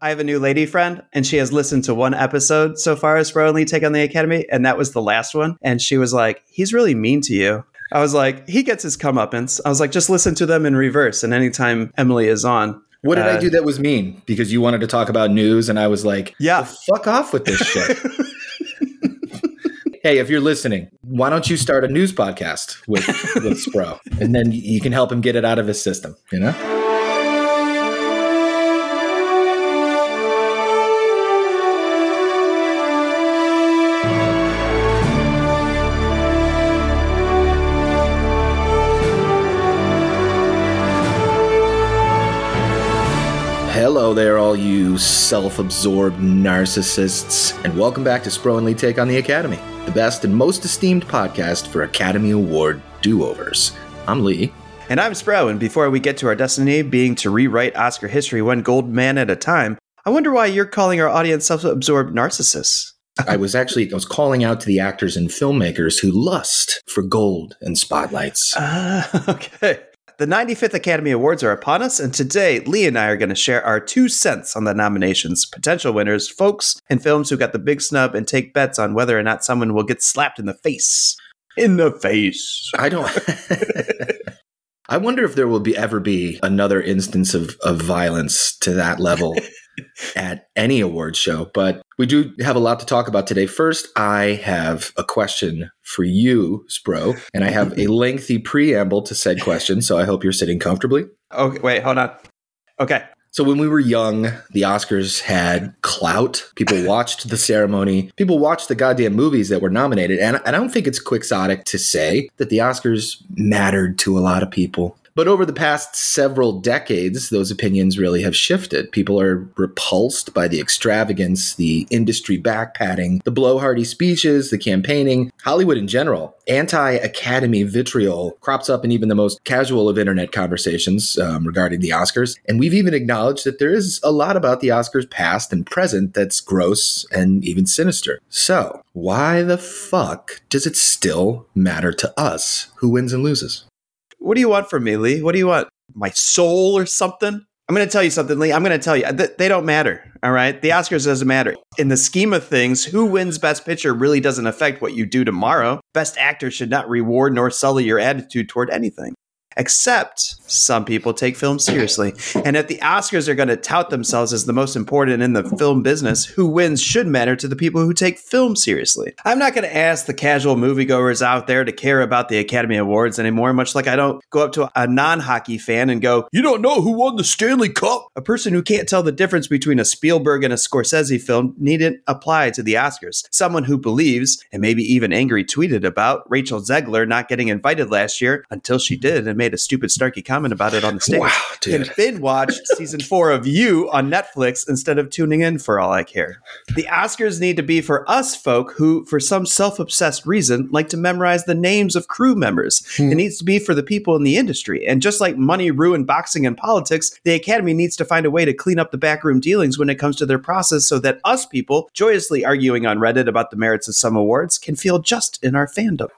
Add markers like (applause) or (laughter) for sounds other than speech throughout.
I have a new lady friend, and she has listened to one episode so far as Lee Take on the Academy, and that was the last one. And she was like, "He's really mean to you." I was like, "He gets his comeuppance." I was like, "Just listen to them in reverse." And anytime Emily is on, What did I Uh, do that was mean? Because you wanted to talk about news, and I was like, Yeah. "Well, fuck off with this shit." (laughs) hey, if you're listening, why don't you start a news podcast with with Spro, and then you can help him get it out of his system. You know. Hello there, all you self absorbed narcissists, and welcome back to Spro and Lee Take on the Academy, the best and most esteemed podcast for Academy Award do overs. I'm Lee. and I'm Spro. And before we get to our destiny, being to rewrite Oscar history one gold man at a time, I wonder why you're calling our audience self-absorbed narcissists. I was actually I was calling out to the actors and filmmakers who lust for gold and spotlights. Uh, (laughs) okay. The 95th Academy Awards are upon us, and today Lee and I are going to share our two cents on the nominations, potential winners, folks, and films who got the big snub, and take bets on whether or not someone will get slapped in the face. In the face. I don't. (laughs) I wonder if there will be ever be another instance of, of violence to that level (laughs) at any award show. But we do have a lot to talk about today. First, I have a question for you, Spro, and I have a (laughs) lengthy preamble to said question. So I hope you're sitting comfortably. Okay, wait, hold on. Okay. So when we were young, the Oscars had clout. People (laughs) watched the ceremony. People watched the goddamn movies that were nominated. And I don't think it's quixotic to say that the Oscars mattered to a lot of people. But over the past several decades, those opinions really have shifted. People are repulsed by the extravagance, the industry backpatting, the blowhardy speeches, the campaigning. Hollywood in general, anti Academy vitriol crops up in even the most casual of internet conversations um, regarding the Oscars. And we've even acknowledged that there is a lot about the Oscars past and present that's gross and even sinister. So, why the fuck does it still matter to us who wins and loses? What do you want from me, Lee? What do you want? My soul or something? I'm going to tell you something, Lee. I'm going to tell you. Th- they don't matter. All right. The Oscars doesn't matter. In the scheme of things, who wins Best Picture really doesn't affect what you do tomorrow. Best Actor should not reward nor sully your attitude toward anything. Except some people take film seriously. And if the Oscars are going to tout themselves as the most important in the film business, who wins should matter to the people who take film seriously. I'm not going to ask the casual moviegoers out there to care about the Academy Awards anymore, much like I don't go up to a non hockey fan and go, You don't know who won the Stanley Cup? A person who can't tell the difference between a Spielberg and a Scorsese film needn't apply to the Oscars. Someone who believes, and maybe even angry tweeted about, Rachel Zegler not getting invited last year until she did and made a stupid, snarky comment about it on the stage. Wow, Can dude. binge watch season (laughs) four of You on Netflix instead of tuning in for all I care. The Oscars need to be for us folk who, for some self obsessed reason, like to memorize the names of crew members. Hmm. It needs to be for the people in the industry. And just like money ruined boxing and politics, the Academy needs to find a way to clean up the backroom dealings when it comes to their process so that us people, joyously arguing on Reddit about the merits of some awards, can feel just in our fandom.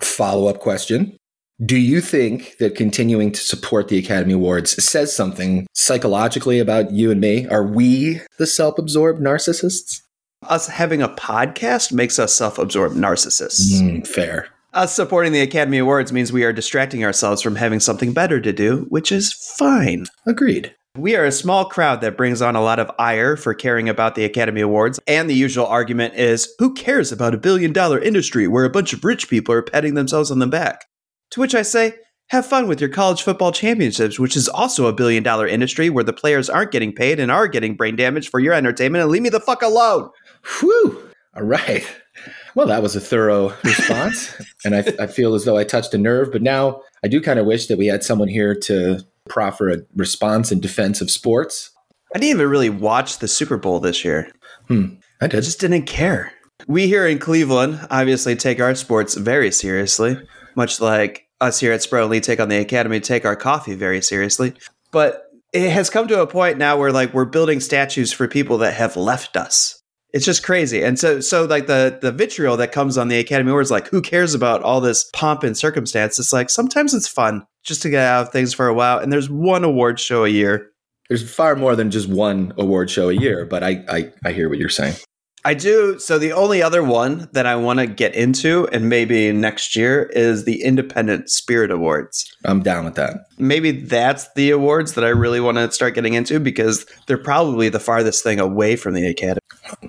Follow up question. Do you think that continuing to support the Academy Awards says something psychologically about you and me? Are we the self absorbed narcissists? Us having a podcast makes us self absorbed narcissists. Mm, fair. Us supporting the Academy Awards means we are distracting ourselves from having something better to do, which is fine. Agreed. We are a small crowd that brings on a lot of ire for caring about the Academy Awards, and the usual argument is who cares about a billion dollar industry where a bunch of rich people are patting themselves on the back? To which I say, have fun with your college football championships, which is also a billion dollar industry where the players aren't getting paid and are getting brain damage for your entertainment, and leave me the fuck alone. Whew. All right. Well, that was a thorough response. (laughs) and I, I feel as though I touched a nerve, but now I do kind of wish that we had someone here to proffer a response in defense of sports. I didn't even really watch the Super Bowl this year. I I did. just didn't care. We here in Cleveland obviously take our sports very seriously, much like us here at Sprout Lee take on the Academy take our coffee very seriously. But it has come to a point now where like we're building statues for people that have left us. It's just crazy. And so so like the the vitriol that comes on the Academy Awards, like who cares about all this pomp and circumstance? It's like sometimes it's fun just to get out of things for a while. And there's one award show a year. There's far more than just one award show a year, but I I, I hear what you're saying. I do. So the only other one that I want to get into, and maybe next year, is the Independent Spirit Awards. I'm down with that. Maybe that's the awards that I really want to start getting into because they're probably the farthest thing away from the Academy.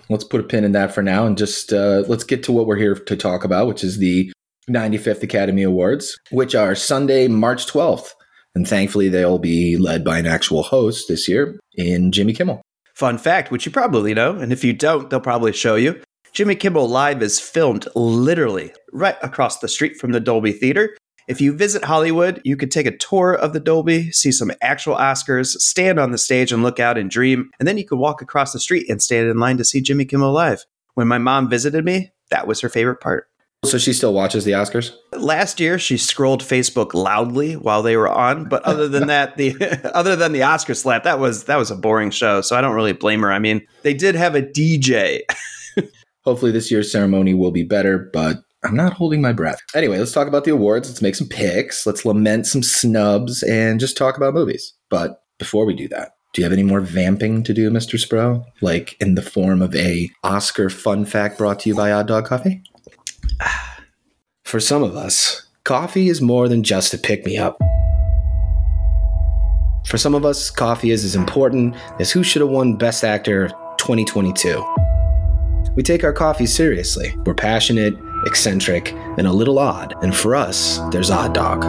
Let's put a pin in that for now, and just uh, let's get to what we're here to talk about, which is the 95th Academy Awards, which are Sunday, March 12th. And thankfully, they'll be led by an actual host this year in Jimmy Kimmel. Fun fact, which you probably know, and if you don't, they'll probably show you. Jimmy Kimmel Live is filmed literally right across the street from the Dolby Theater. If you visit Hollywood, you could take a tour of the Dolby, see some actual Oscars, stand on the stage and look out and dream, and then you could walk across the street and stand in line to see Jimmy Kimmel Live. When my mom visited me, that was her favorite part. So she still watches the Oscars? Last year, she scrolled Facebook loudly while they were on, but other than that, the (laughs) other than the Oscar slap, that was that was a boring show. So I don't really blame her. I mean, they did have a DJ. (laughs) Hopefully, this year's ceremony will be better, but I'm not holding my breath. Anyway, let's talk about the awards. Let's make some picks. Let's lament some snubs and just talk about movies. But before we do that, do you have any more vamping to do, Mr. Spro? Like in the form of a Oscar fun fact brought to you by Odd Dog Coffee? (sighs) For some of us, coffee is more than just a pick me up. For some of us, coffee is as important as who should have won Best Actor 2022. We take our coffee seriously. We're passionate, eccentric, and a little odd. And for us, there's Odd Dog.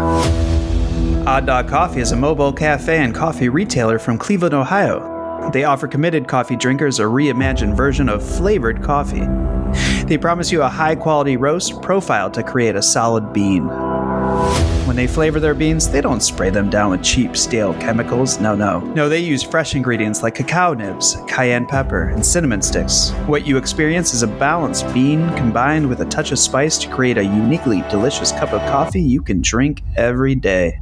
Odd Dog Coffee is a mobile cafe and coffee retailer from Cleveland, Ohio. They offer committed coffee drinkers a reimagined version of flavored coffee. They promise you a high quality roast profile to create a solid bean. When they flavor their beans, they don't spray them down with cheap, stale chemicals. No, no. No, they use fresh ingredients like cacao nibs, cayenne pepper, and cinnamon sticks. What you experience is a balanced bean combined with a touch of spice to create a uniquely delicious cup of coffee you can drink every day.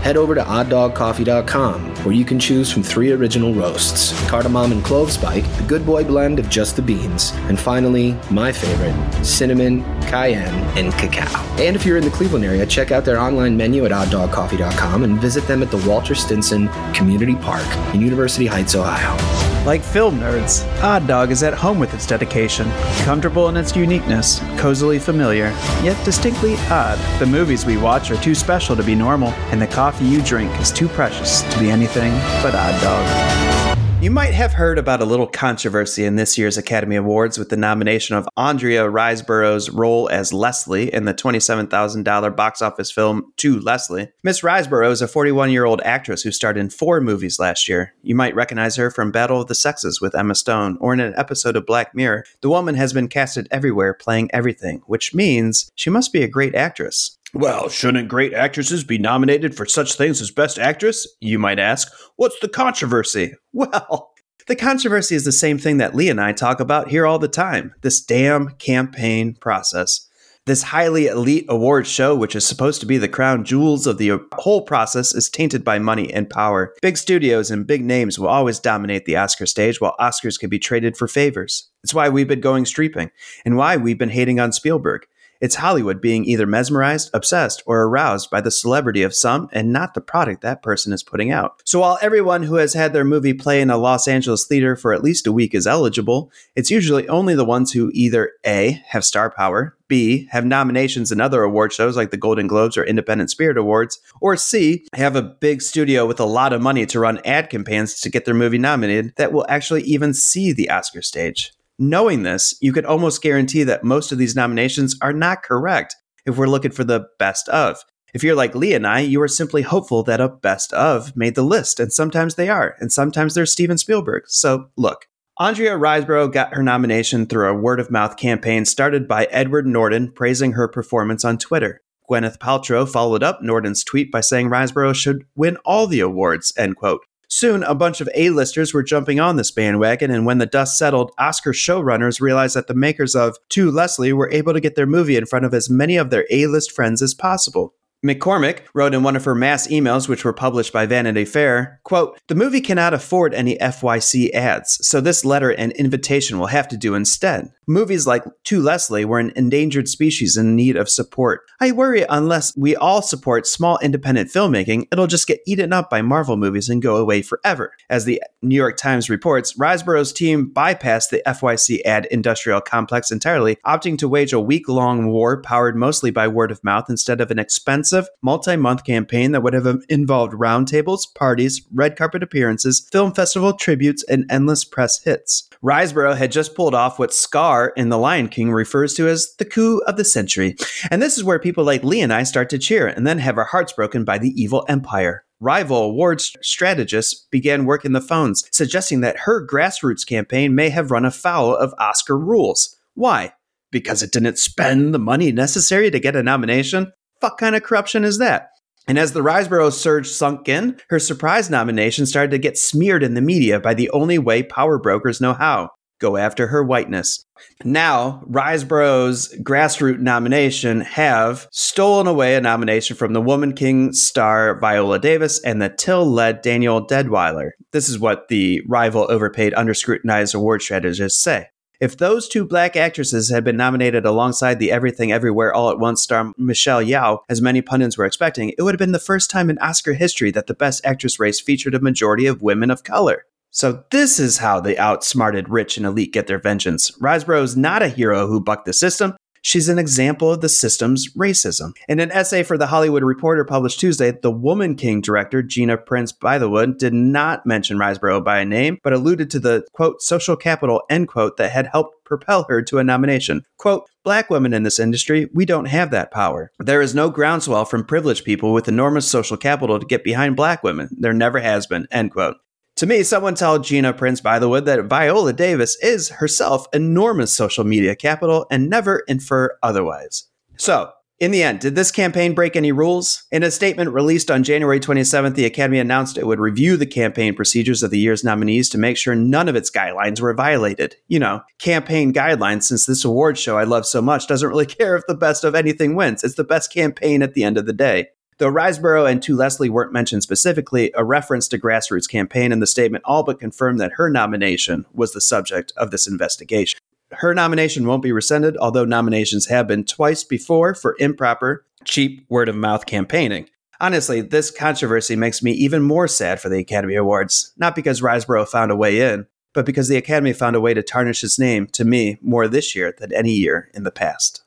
Head over to odddogcoffee.com where you can choose from three original roasts cardamom and clove spike, the good boy blend of just the beans, and finally, my favorite, cinnamon, cayenne, and cacao. And if you're in the Cleveland area, check out their online menu at odddogcoffee.com and visit them at the Walter Stinson Community Park in University Heights, Ohio. Like film nerds, Odd Dog is at home with its dedication, comfortable in its uniqueness, cozily familiar, yet distinctly odd. The movies we watch are too special to be normal, and the coffee you drink is too precious to be anything but Odd Dog. You might have heard about a little controversy in this year's Academy Awards with the nomination of Andrea Riseborough's role as Leslie in the $27,000 box office film To Leslie. Miss Riseborough is a 41 year old actress who starred in four movies last year. You might recognize her from Battle of the Sexes with Emma Stone or in an episode of Black Mirror. The woman has been casted everywhere playing everything, which means she must be a great actress. Well, shouldn't great actresses be nominated for such things as Best Actress? You might ask. What's the controversy? (laughs) Well, the controversy is the same thing that Lee and I talk about here all the time this damn campaign process. This highly elite award show, which is supposed to be the crown jewels of the whole process, is tainted by money and power. Big studios and big names will always dominate the Oscar stage, while Oscars can be traded for favors. It's why we've been going streeping, and why we've been hating on Spielberg. It's Hollywood being either mesmerized, obsessed, or aroused by the celebrity of some and not the product that person is putting out. So while everyone who has had their movie play in a Los Angeles theater for at least a week is eligible, it's usually only the ones who either A, have star power, B, have nominations in other award shows like the Golden Globes or Independent Spirit Awards, or C, have a big studio with a lot of money to run ad campaigns to get their movie nominated that will actually even see the Oscar stage. Knowing this, you could almost guarantee that most of these nominations are not correct if we're looking for the best of. If you're like Lee and I, you are simply hopeful that a best of made the list, and sometimes they are, and sometimes they're Steven Spielberg. So look, Andrea Riseborough got her nomination through a word of mouth campaign started by Edward Norton praising her performance on Twitter. Gwyneth Paltrow followed up Norton's tweet by saying Riseborough should win all the awards, end quote. Soon, a bunch of A-listers were jumping on this bandwagon, and when the dust settled, Oscar showrunners realized that the makers of To Leslie were able to get their movie in front of as many of their A-list friends as possible. McCormack wrote in one of her mass emails, which were published by Vanity Fair, quote, The movie cannot afford any FYC ads, so this letter and invitation will have to do instead. Movies like To Leslie were an endangered species in need of support. I worry unless we all support small independent filmmaking, it'll just get eaten up by Marvel movies and go away forever. As the New York Times reports, Riseborough's team bypassed the FYC ad industrial complex entirely, opting to wage a week long war powered mostly by word of mouth instead of an expensive multi month campaign that would have involved roundtables, parties, red carpet appearances, film festival tributes, and endless press hits. Riseborough had just pulled off what Scar in The Lion King refers to as the coup of the century. And this is where people like Lee and I start to cheer and then have our hearts broken by the evil empire. Rival awards strategists began working the phones, suggesting that her grassroots campaign may have run afoul of Oscar rules. Why? Because it didn't spend the money necessary to get a nomination? Fuck kind of corruption is that? And as the Riseborough surge sunk in, her surprise nomination started to get smeared in the media by the only way power brokers know how go after her whiteness. Now, Riseborough's grassroots nomination have stolen away a nomination from the Woman King star Viola Davis and the Till led Danielle Deadwyler. This is what the rival overpaid underscrutinized award strategists say. If those two black actresses had been nominated alongside the Everything Everywhere All at Once star Michelle Yeoh, as many pundits were expecting, it would have been the first time in Oscar history that the Best Actress race featured a majority of women of color. So this is how the outsmarted rich and elite get their vengeance. Riseborough is not a hero who bucked the system. She's an example of the system's racism. In an essay for The Hollywood Reporter published Tuesday, the Woman King director, Gina Prince Bythewood, did not mention Riseborough by name, but alluded to the, quote, social capital, end quote, that had helped propel her to a nomination. Quote, Black women in this industry, we don't have that power. There is no groundswell from privileged people with enormous social capital to get behind black women. There never has been, end quote. To me, someone tell Gina Prince Bythewood that Viola Davis is herself enormous social media capital and never infer otherwise. So, in the end, did this campaign break any rules? In a statement released on January 27th, the Academy announced it would review the campaign procedures of the year's nominees to make sure none of its guidelines were violated. You know, campaign guidelines, since this award show I love so much doesn't really (laughs) care if the best of anything wins. It's the best campaign at the end of the day. Though Riseborough and To Leslie weren't mentioned specifically, a reference to grassroots campaign in the statement all but confirmed that her nomination was the subject of this investigation. Her nomination won't be rescinded, although nominations have been twice before for improper, cheap word of mouth campaigning. Honestly, this controversy makes me even more sad for the Academy Awards, not because Riseborough found a way in, but because the Academy found a way to tarnish its name, to me, more this year than any year in the past.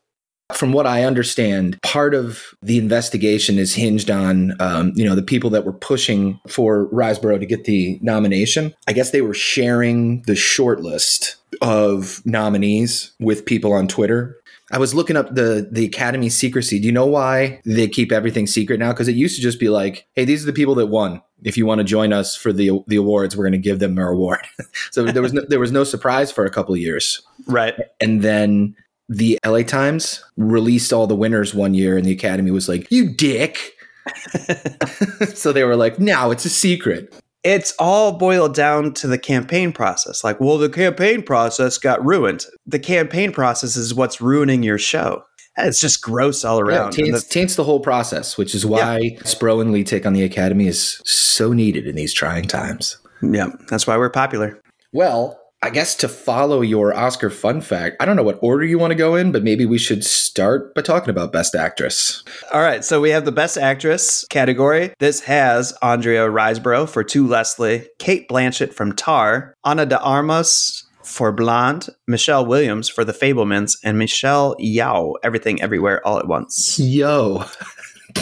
From what I understand, part of the investigation is hinged on, um, you know, the people that were pushing for Riseborough to get the nomination. I guess they were sharing the short list of nominees with people on Twitter. I was looking up the the Academy secrecy. Do you know why they keep everything secret now? Because it used to just be like, "Hey, these are the people that won. If you want to join us for the the awards, we're going to give them their award." (laughs) so there was no, there was no surprise for a couple of years, right? And then the LA Times released all the winners one year, and the Academy was like, "You dick." (laughs) (laughs) so they were like, "Now it's a secret." It's all boiled down to the campaign process. Like, well, the campaign process got ruined. The campaign process is what's ruining your show. It's just gross all around. Yeah, taints, the, taints, the whole process, which is why yeah. Spro and Lee take on the Academy is so needed in these trying times. Yeah, that's why we're popular. Well, I guess to follow your Oscar fun fact, I don't know what order you want to go in, but maybe we should start by talking about Best Actress. All right, so we have the Best Actress category. This has Andrea Riseborough for To Leslie, Cate Blanchett from Tar, Ana de Armas for Blonde, Michelle Williams for The Fabelmans, and Michelle Yao, Everything Everywhere All at Once. Yo.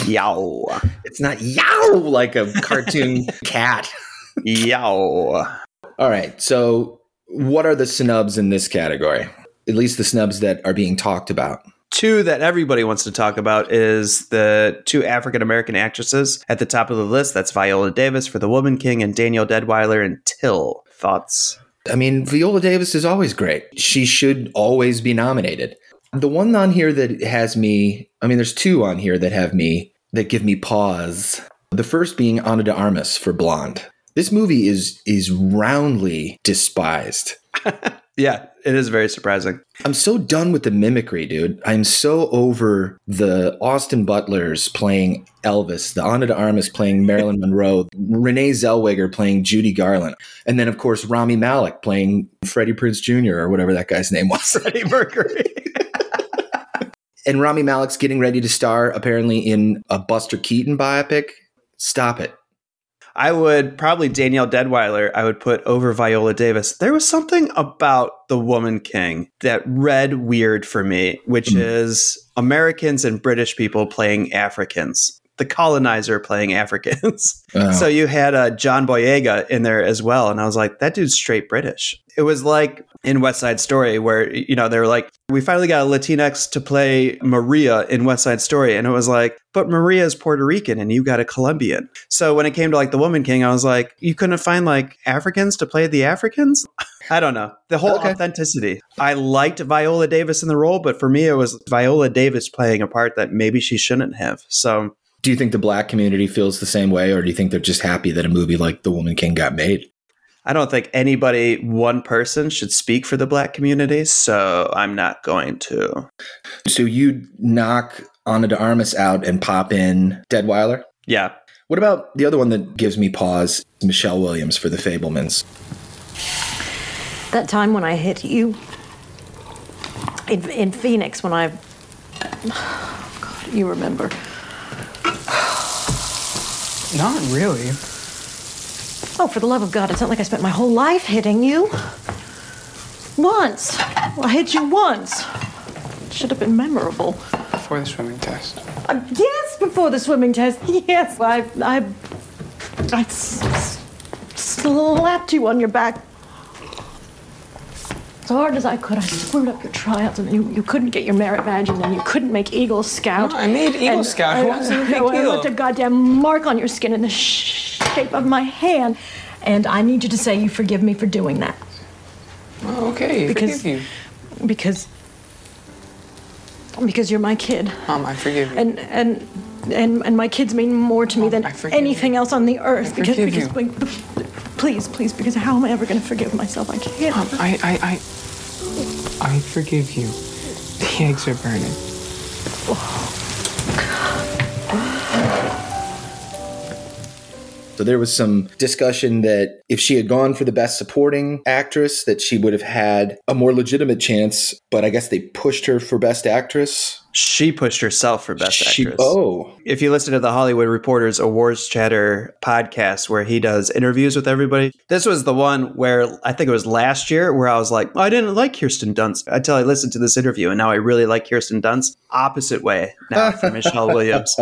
Yow. It's not yow like a cartoon (laughs) cat. yow. All right, so what are the snubs in this category? At least the snubs that are being talked about. Two that everybody wants to talk about is the two African American actresses at the top of the list. That's Viola Davis for The Woman King and Danielle Deadwyler and Till. Thoughts? I mean, Viola Davis is always great. She should always be nominated. The one on here that has me, I mean, there's two on here that have me, that give me pause. The first being Ana de Armas for Blonde. This movie is is roundly despised. (laughs) Yeah, it is very surprising. I'm so done with the mimicry, dude. I'm so over the Austin Butlers playing Elvis, the Ana de Armas playing Marilyn (laughs) Monroe, Renee Zellweger playing Judy Garland, and then of course Rami Malek playing Freddie Prince Jr. or whatever that guy's name was. Freddie Mercury. (laughs) and Rami Malek's getting ready to star apparently in a Buster Keaton biopic. Stop it. I would probably Danielle Deadwyler. I would put over Viola Davis. There was something about the Woman King that read weird for me, which mm. is Americans and British people playing Africans. The colonizer playing Africans. (laughs) Oh. So you had uh, John Boyega in there as well, and I was like, that dude's straight British. It was like in West Side Story, where you know they were like, we finally got a Latinx to play Maria in West Side Story, and it was like, but Maria is Puerto Rican, and you got a Colombian. So when it came to like the Woman King, I was like, you couldn't find like Africans to play the Africans. (laughs) I don't know the whole okay. authenticity. I liked Viola Davis in the role, but for me, it was Viola Davis playing a part that maybe she shouldn't have. So. Do you think the black community feels the same way, or do you think they're just happy that a movie like The Woman King got made? I don't think anybody, one person, should speak for the black community, so I'm not going to. So you knock Ana de Armas out and pop in Deadwyler? Yeah. What about the other one that gives me pause? Michelle Williams for The Fabelmans. That time when I hit you in, in Phoenix, when I. Oh (sighs) God, you remember. Not really. Oh, for the love of God, it's not like I spent my whole life hitting you. Once. I hit you once. It should have been memorable. Before the swimming test. Uh, yes, before the swimming test. (laughs) Yes, I, I, I s- slapped you on your back as hard as I could. I screwed up your tryouts, and you, you couldn't get your merit badge, and then you couldn't make Eagle Scout. No, I made Eagle and Scout. I, big I, deal. I left a goddamn mark on your skin in the shape of my hand. And I need you to say you forgive me for doing that. Oh, okay, because, forgive you. Because because you're my kid. Mom, I forgive you. And and and, and my kids mean more to me Mom, than anything you. else on the earth. I because because you. please, please, because how am I ever going to forgive myself? I can't. Mom, I, I, I, I forgive you. The eggs are burning. Oh. So there was some discussion that if she had gone for the best supporting actress, that she would have had a more legitimate chance. But I guess they pushed her for best actress. She pushed herself for best she, actress. Oh. If you listen to the Hollywood Reporters Awards Chatter podcast where he does interviews with everybody, this was the one where I think it was last year where I was like, oh, I didn't like Kirsten Dunst until I listened to this interview. And now I really like Kirsten Dunst. Opposite way now for (laughs) Michelle Williams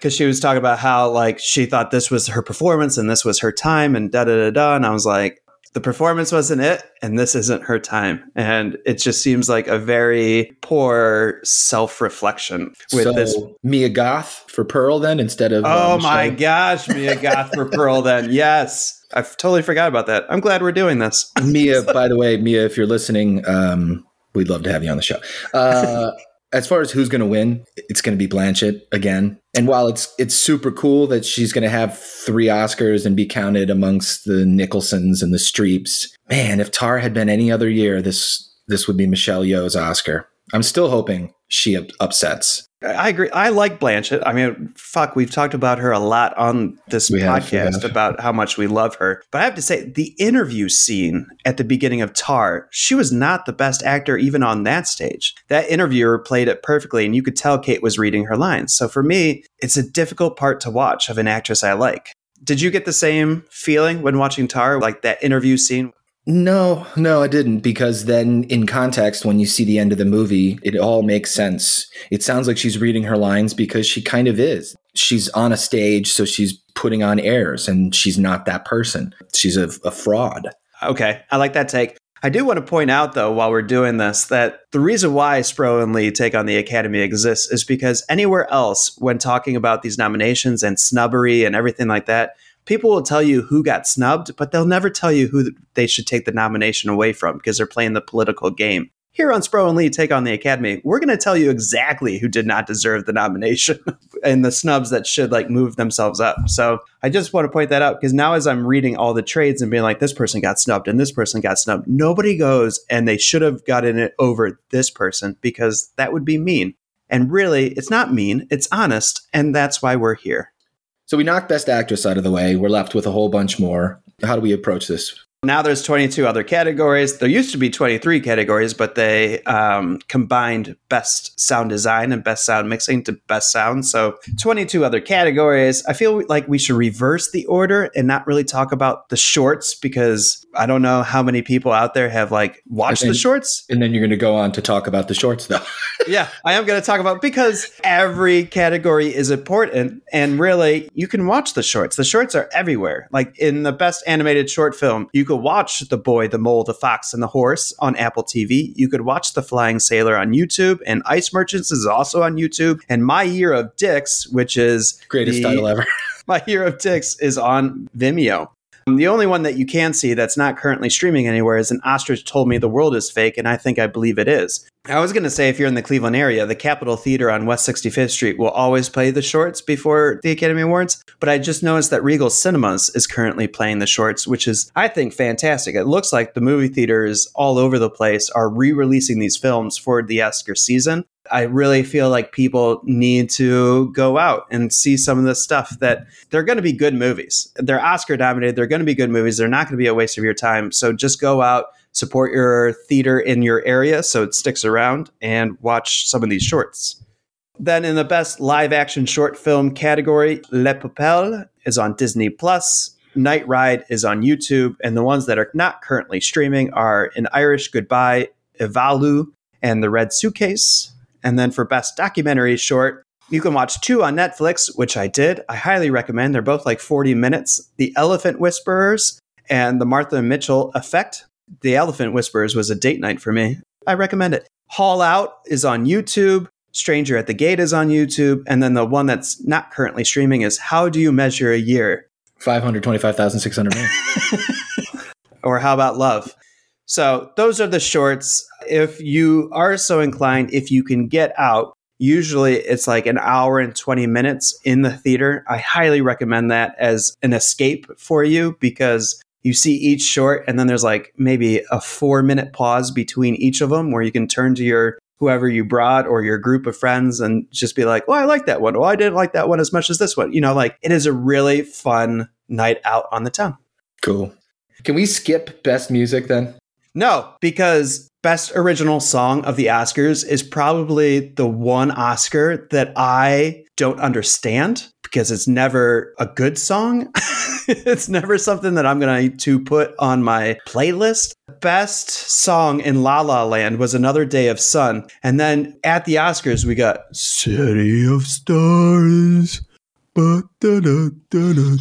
because she was talking about how like she thought this was her performance and this was her time and da da da da. And I was like, the performance wasn't it, and this isn't her time. And it just seems like a very poor self reflection with so, this. Mia Goth for Pearl then instead of. Oh um, my gosh, Mia Goth for Pearl (laughs) then. Yes. I totally forgot about that. I'm glad we're doing this. Mia, (laughs) by the way, Mia, if you're listening, um, we'd love to have you on the show. Uh, as far as who's going to win, it's going to be Blanchett again. And while it's it's super cool that she's going to have three Oscars and be counted amongst the Nicholsons and the Streeps, man, if Tar had been any other year, this this would be Michelle Yeoh's Oscar. I'm still hoping she upsets. I agree. I like Blanchett. I mean, fuck, we've talked about her a lot on this we podcast have, about how much we love her. But I have to say, the interview scene at the beginning of Tar, she was not the best actor even on that stage. That interviewer played it perfectly, and you could tell Kate was reading her lines. So for me, it's a difficult part to watch of an actress I like. Did you get the same feeling when watching Tar, like that interview scene? No, no, I didn't because then in context, when you see the end of the movie, it all makes sense. It sounds like she's reading her lines because she kind of is. She's on a stage, so she's putting on airs and she's not that person. She's a, a fraud. Okay, I like that take. I do want to point out, though, while we're doing this, that the reason why Spro and Lee Take on the Academy exists is because anywhere else, when talking about these nominations and snubbery and everything like that, people will tell you who got snubbed, but they'll never tell you who they should take the nomination away from because they're playing the political game. here on Spro and Lee Take on the Academy, we're going to tell you exactly who did not deserve the nomination (laughs) and the snubs that should like move themselves up. So I just want to point that out because now as I'm reading all the trades and being like, this person got snubbed and this person got snubbed, nobody goes and they should have gotten it over this person because that would be mean. And really, it's not mean, it's honest. And that's why we're here. So we knocked Best Actress out of the way. We're left with a whole bunch more. How do we approach this? Now there's 22 other categories. There used to be 23 categories, but they um, combined best sound design and best sound mixing to best sound. So 22 other categories. I feel like we should reverse the order and not really talk about the shorts because I don't know how many people out there have like watched then- the shorts. And then you're going to go on to talk about the shorts, though. (laughs) yeah, I am going to talk about because every category is important, and really, you can watch the shorts. The shorts are everywhere. Like in the best animated short film, you could watch The Boy, the Mole, the Fox, and the Horse on Apple TV. You could watch The Flying Sailor on YouTube, and Ice Merchants is also on YouTube. And My Year of Dicks, which is Greatest the- title ever. (laughs) my Year of Dicks is on Vimeo. Um, The only one that you can see that's not currently streaming anywhere is an ostrich told me the world is fake, and I think I believe it is. I was going to say, if you're in the Cleveland area, the Capitol Theater on West 65th Street will always play the shorts before the Academy Awards. But I just noticed that Regal Cinemas is currently playing the shorts, which is, I think, fantastic. It looks like the movie theaters all over the place are re releasing these films for the Oscar season. I really feel like people need to go out and see some of this stuff that they're going to be good movies. They're Oscar nominated. They're going to be good movies. They're not going to be a waste of your time. So just go out, support your theater in your area so it sticks around, and watch some of these shorts. Then in the best live action short film category, Le Pupille is on Disney Plus. Night Ride is on YouTube, and the ones that are not currently streaming are An Irish Goodbye, Ivalu, and The Red Suitcase. And then for best documentary short, you can watch two on Netflix, which I did. I highly recommend. They're both like 40 minutes. The Elephant Whisperers and The Martha Mitchell Effect. The Elephant Whisperers was a date night for me. I recommend it. Haul Out is on YouTube. Stranger at the Gate is on YouTube. And then the one that's not currently streaming is How Do You Measure a Year? 525,600 million. (laughs) or how about love? So those are the shorts. If you are so inclined, if you can get out, usually it's like an hour and 20 minutes in the theater. I highly recommend that as an escape for you because you see each short and then there's like maybe a four minute pause between each of them where you can turn to your whoever you brought or your group of friends and just be like, well, I like that one. Well, I didn't like that one as much as this one. You know, like it is a really fun night out on the town. cool. Can we skip best music then? No, because Best Original Song of the Oscars is probably the one Oscar that I don't understand because it's never a good song. (laughs) it's never something that I'm going to put on my playlist. Best song in La La Land was Another Day of Sun. And then at the Oscars, we got City of Stars. Ba-da-da-da-da-da.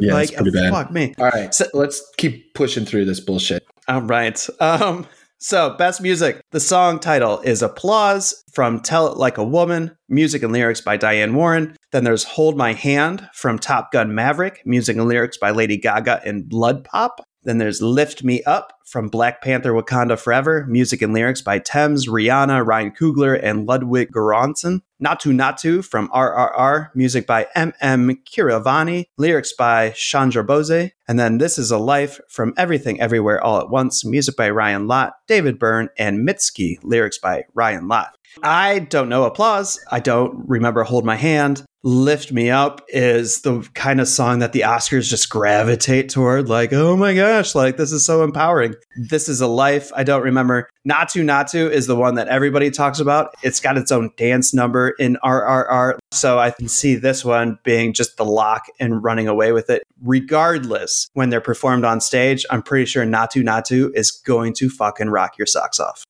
Yeah, like, it's pretty bad. fuck me. All right, So- let's keep pushing through this bullshit. All right. Um, so, best music. The song title is Applause from Tell It Like a Woman, music and lyrics by Diane Warren. Then there's Hold My Hand from Top Gun Maverick, music and lyrics by Lady Gaga and BloodPop. Then there's Lift Me Up from Black Panther Wakanda Forever, music and lyrics by Tems, Rihanna, Ryan Coogler, and Ludwig Göransson. Naatu Naatu from RRR, music by MM Keeravani, lyrics by Chandrabose. And then This Is a Life from Everything Everywhere All at Once, music by Ryan Lott, David Byrne, and Mitski, lyrics by Ryan Lott. I don't know applause. I don't remember Hold My Hand. Lift Me Up is the kind of song that the Oscars just gravitate toward. Like, oh my gosh, like this is so empowering. This is a life. I don't remember. Naatu Naatu is the one that everybody talks about. It's got its own dance number in RRR. So I can see this one being just the lock and running away with it. Regardless, when they're performed on stage, I'm pretty sure Naatu Naatu is going to fucking rock your socks off.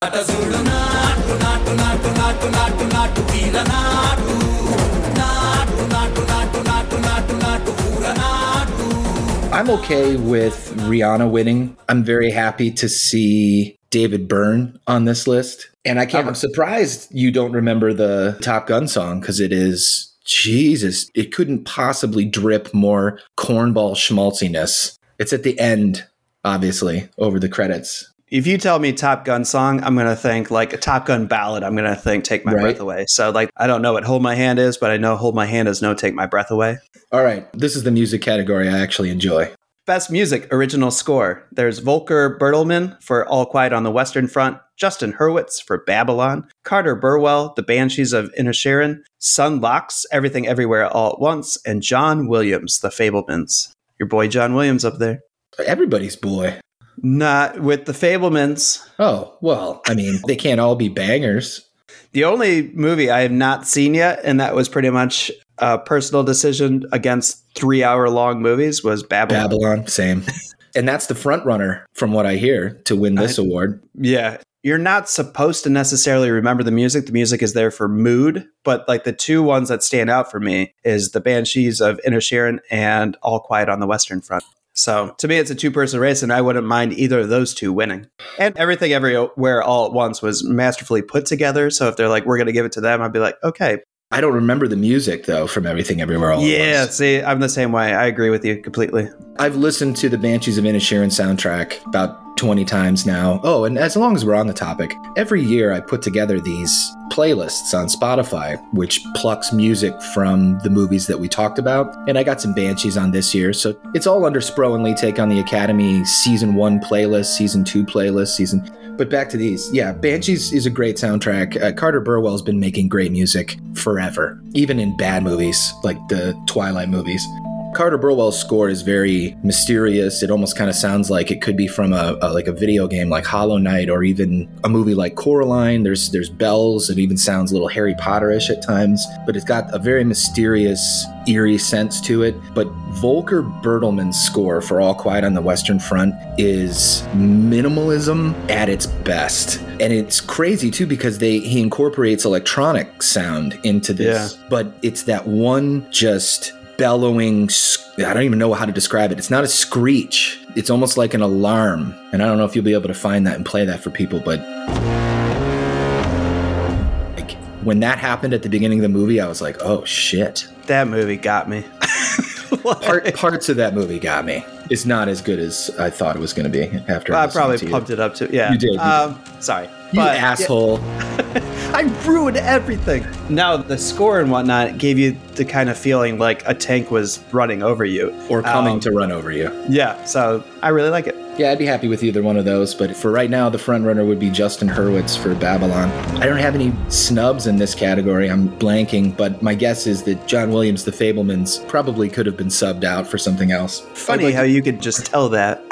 I'm okay with Rihanna winning. I'm very happy to see David Byrne on this list. And I can't, I'm surprised you don't remember the Top Gun song because it is, Jesus, it couldn't possibly drip more cornball schmaltziness. It's at the end, obviously, over the credits. If you tell me Top Gun song, I'm gonna think like a Top Gun ballad. I'm gonna think "Take My Right. Breath Away." So like I don't know what "Hold My Hand" is, but I know "Hold My Hand" is no "Take My Breath Away." All right, this is the music category I actually enjoy. Best music original score. There's Volker Bertelmann for All Quiet on the Western Front, Justin Hurwitz for Babylon, Carter Burwell, The Banshees of Inisherin, Son Lux, Everything Everywhere All at Once, and John Williams, The Fabelmans. Your boy John Williams up there. Everybody's boy. Not with the Fabelmans. Oh, well, I mean, they can't all be bangers. The only movie I have not seen yet, and that was pretty much a personal decision against three hour long movies, was Babylon. Babylon, same. And that's the front runner, from what I hear, to win this award. Yeah. You're not supposed to necessarily remember the music. The music is there for mood, but like the two ones that stand out for me is the Banshees of Inisherin and All Quiet on the Western Front. So to me, it's a two person race, and I wouldn't mind either of those two winning. And everything everywhere all at once was masterfully put together. So if they're like, we're going to give it to them, I'd be like, okay. I don't remember the music though from Everything Everywhere All at yeah, see, I'm the same way. I agree with you completely. I've listened to the Banshees of Inisherin soundtrack about 20 times now. Oh, and as long as we're on the topic, every year I put together these playlists on Spotify, which plucks music from the movies that we talked about. And I got some Banshees on this year. So it's all under Spro and Lee Take on the Academy season one playlist, season two playlist, season. But back to these. Yeah, Banshees is a great soundtrack. Uh, Carter Burwell's been making great music forever, even in bad movies like the Twilight movies. Carter Burwell's score is very mysterious. It almost kind of sounds like it could be from a, a like a video game like Hollow Knight or even a movie like Coraline. There's there's bells. It even sounds a little Harry Potterish at times, but it's got a very mysterious, eerie sense to it. But Volker Bertelmann's score for All Quiet on the Western Front is minimalism at its best. And it's crazy too because they he incorporates electronic sound into this. But it's that one just bellowing I don't even know how to describe it. It's not a screech. It's almost like an alarm. And I don't know if you'll be able to find that and play that for people, but like when that happened at the beginning of the movie, I was like, "Oh shit." That movie got me. (laughs) Part, parts of that movie got me. It's not as good as I thought it was going to be after I probably to pumped it up too. Yeah, You did, you did. Um, sorry, You But- asshole. (laughs) I ruined everything. Now the score and whatnot gave you the kind of feeling like a tank was running over you Or coming Um, to run over you. Yeah, so I really like it. Yeah, I'd be happy with either one of those, but for right now, the front runner would be Justin Hurwitz for Babylon. I don't have any snubs in this category. I'm blanking, but my guess is that John Williams, The Fabelmans, probably could have been subbed out for something else. Funny like how you could just tell that.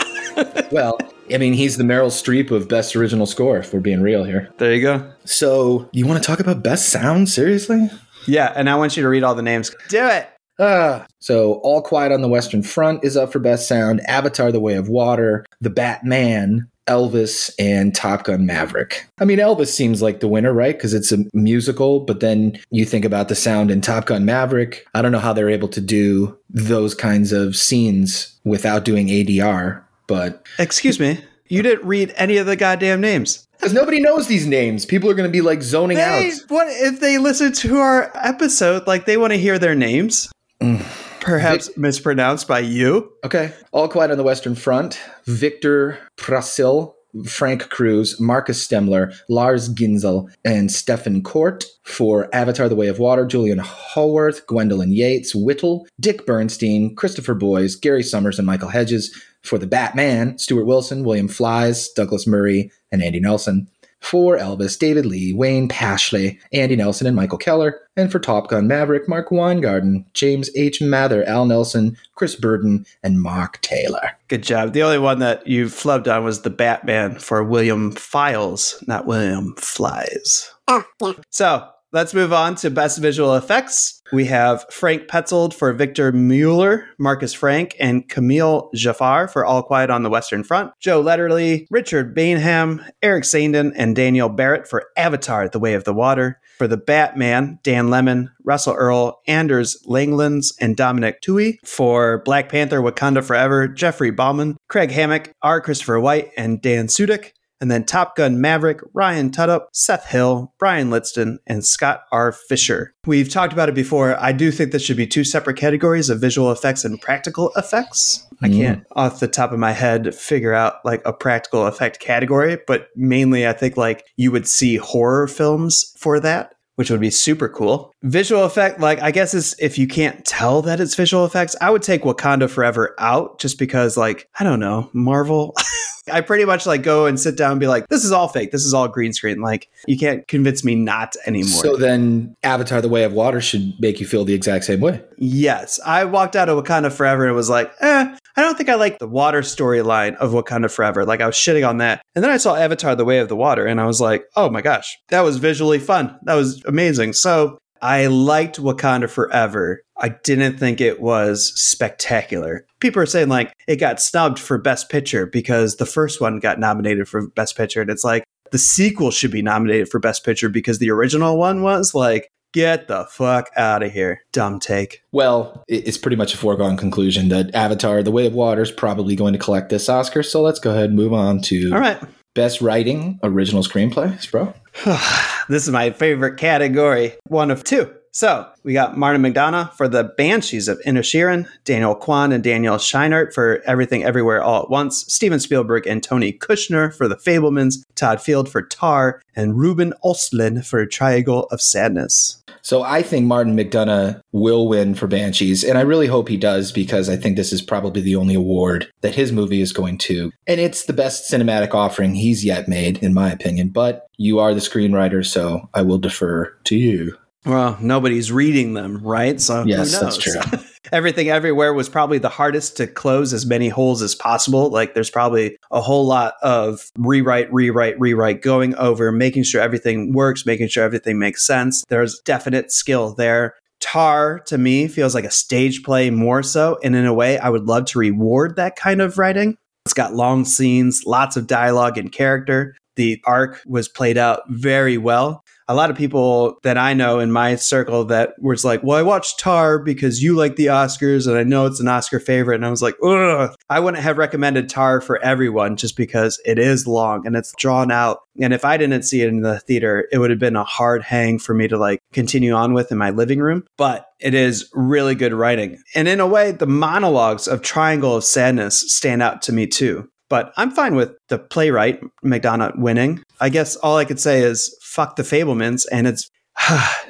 well, I mean, he's the Meryl Streep of Best Original Score, if we're being real here. There you go. So, you want to talk about Best Sound? Seriously? Yeah, and I want you to read all the names. Do it. Ah. So, All Quiet on the Western Front is up for Best Sound, Avatar The Way of Water, The Batman, Elvis, and Top Gun Maverick. I mean, Elvis seems like the winner, right? Because it's a musical, but then you think about the sound in Top Gun Maverick. I don't know how they're able to do those kinds of scenes without doing ADR, but Excuse me. You didn't read any of the goddamn names. because nobody knows these names, people are going to be like zoning They, out. what if they listen to our episode? Like they want to hear their names, mm. perhaps mispronounced by you. Okay. All Quiet on the Western Front, Victor Prasil, Frank Kruse, Markus Stemler, Lars Ginzel, and Stefan Korte. For Avatar The Way of Water, Julian Howarth, Gwendolyn Yates, Whittle, Dick Bernstein, Christopher Boyes, Gary Summers, and Michael Hedges. For The Batman, Stuart Wilson, William Flies, Douglas Murray, and Andy Nelson. For Elvis, David Lee, Wayne Pashley, Andy Nelson, and Michael Keller. And for Top Gun Maverick, Mark Weingarten, James H. Mather, Al Nelson, Chris Burdon, and Mark Taylor. Good job. The only one that you flubbed on was the Batman for William Files, not William Flies. Oh, so let's move on to best visual effects. We have Frank Petzold for Victor Mueller, Marcus Frank, and Camille Jafar for All Quiet on the Western Front. Joe Letteri, Richard Baneham, Eric Saindon, and Daniel Barrett for Avatar: The Way of the Water. For the Batman, Dan Lemmon, Russell Earl, Anders Langlands, and Dominic Tuohy. For Black Panther: Wakanda Forever, Geoffrey Baumann, Craig Hammack, R. Christopher White, and Dan Sudick. And then Top Gun Maverick, Ryan Tudhope, Seth Hill, Bryan Litson, and Scott R. Fisher. We've talked about it before. I do think this should be two separate categories of visual effects and practical effects. I mm-hmm. can't, off the top of my head, figure out like a practical effect category, but mainly I think like you would see horror films for that which would be super cool. Visual effect, like I guess is if you can't tell that it's visual effects, I would take Wakanda Forever out just because like, I don't know, Marvel. (laughs) I pretty much like go and sit down and be like, this is all fake. This is all green screen. Like you can't convince me not anymore. So then Avatar The Way of Water should make you feel the exact same way. yes, I walked out of Wakanda Forever and was like, eh, I don't think I like the water storyline of Wakanda Forever. Like I was shitting on that. And then I saw Avatar The Way of the Water and I was like, oh my gosh, that was visually fun. That was amazing. So I liked Wakanda Forever. I didn't think it was spectacular. People are saying like it got snubbed for Best Picture because the first one got nominated for Best Picture. And it's like the sequel should be nominated for Best Picture because the original one was like, get the fuck out of here. Dumb take. Well, it's pretty much a foregone conclusion that Avatar The Way of Water is probably going to collect this Oscar. So let's go ahead and move on to All right. Best Writing Original Screenplay, bro. (sighs) this is my favorite category, one of two. So we got Martin McDonagh for the Banshees of Inisherin, Daniel Kwan and Daniel Scheinert for Everything Everywhere All at Once, Steven Spielberg and Tony Kushner for The Fabelmans, Todd Field for Tar, and Ruben Ostlund for Triangle of Sadness. So I think Martin McDonagh will win for Banshees, and I really hope he does because I think this is probably the only award that his movie is going to. And it's the best cinematic offering he's yet made, in my opinion. But you are the screenwriter, so I will defer to you. Well, nobody's reading them, right? So who Yes, knows? that's true. (laughs) Everything Everywhere was probably the hardest to close as many holes as possible. Like there's probably a whole lot of rewrite, rewrite, rewrite, going over, making sure everything works, making sure everything makes sense. There's definite skill there. Tar to me feels like a stage play more so. And in a way, I would love to reward that kind of writing. It's got long scenes, lots of dialogue and character. The arc was played out very well a lot of people that I know in my circle that was like, well, I watched Tar because you like the Oscars and I know it's an Oscar favorite. And I was like, ugh. I wouldn't have recommended Tar for everyone just because it is long and it's drawn out. And if I didn't see it in the theater, it would have been a hard hang for me to like continue on with in my living room. But it is really good writing. And in a way, the monologues of Triangle of Sadness stand out to me too. But I'm fine with the playwright, McDonagh, winning. I guess all I could say is fuck the Fabelmans, and it's (sighs)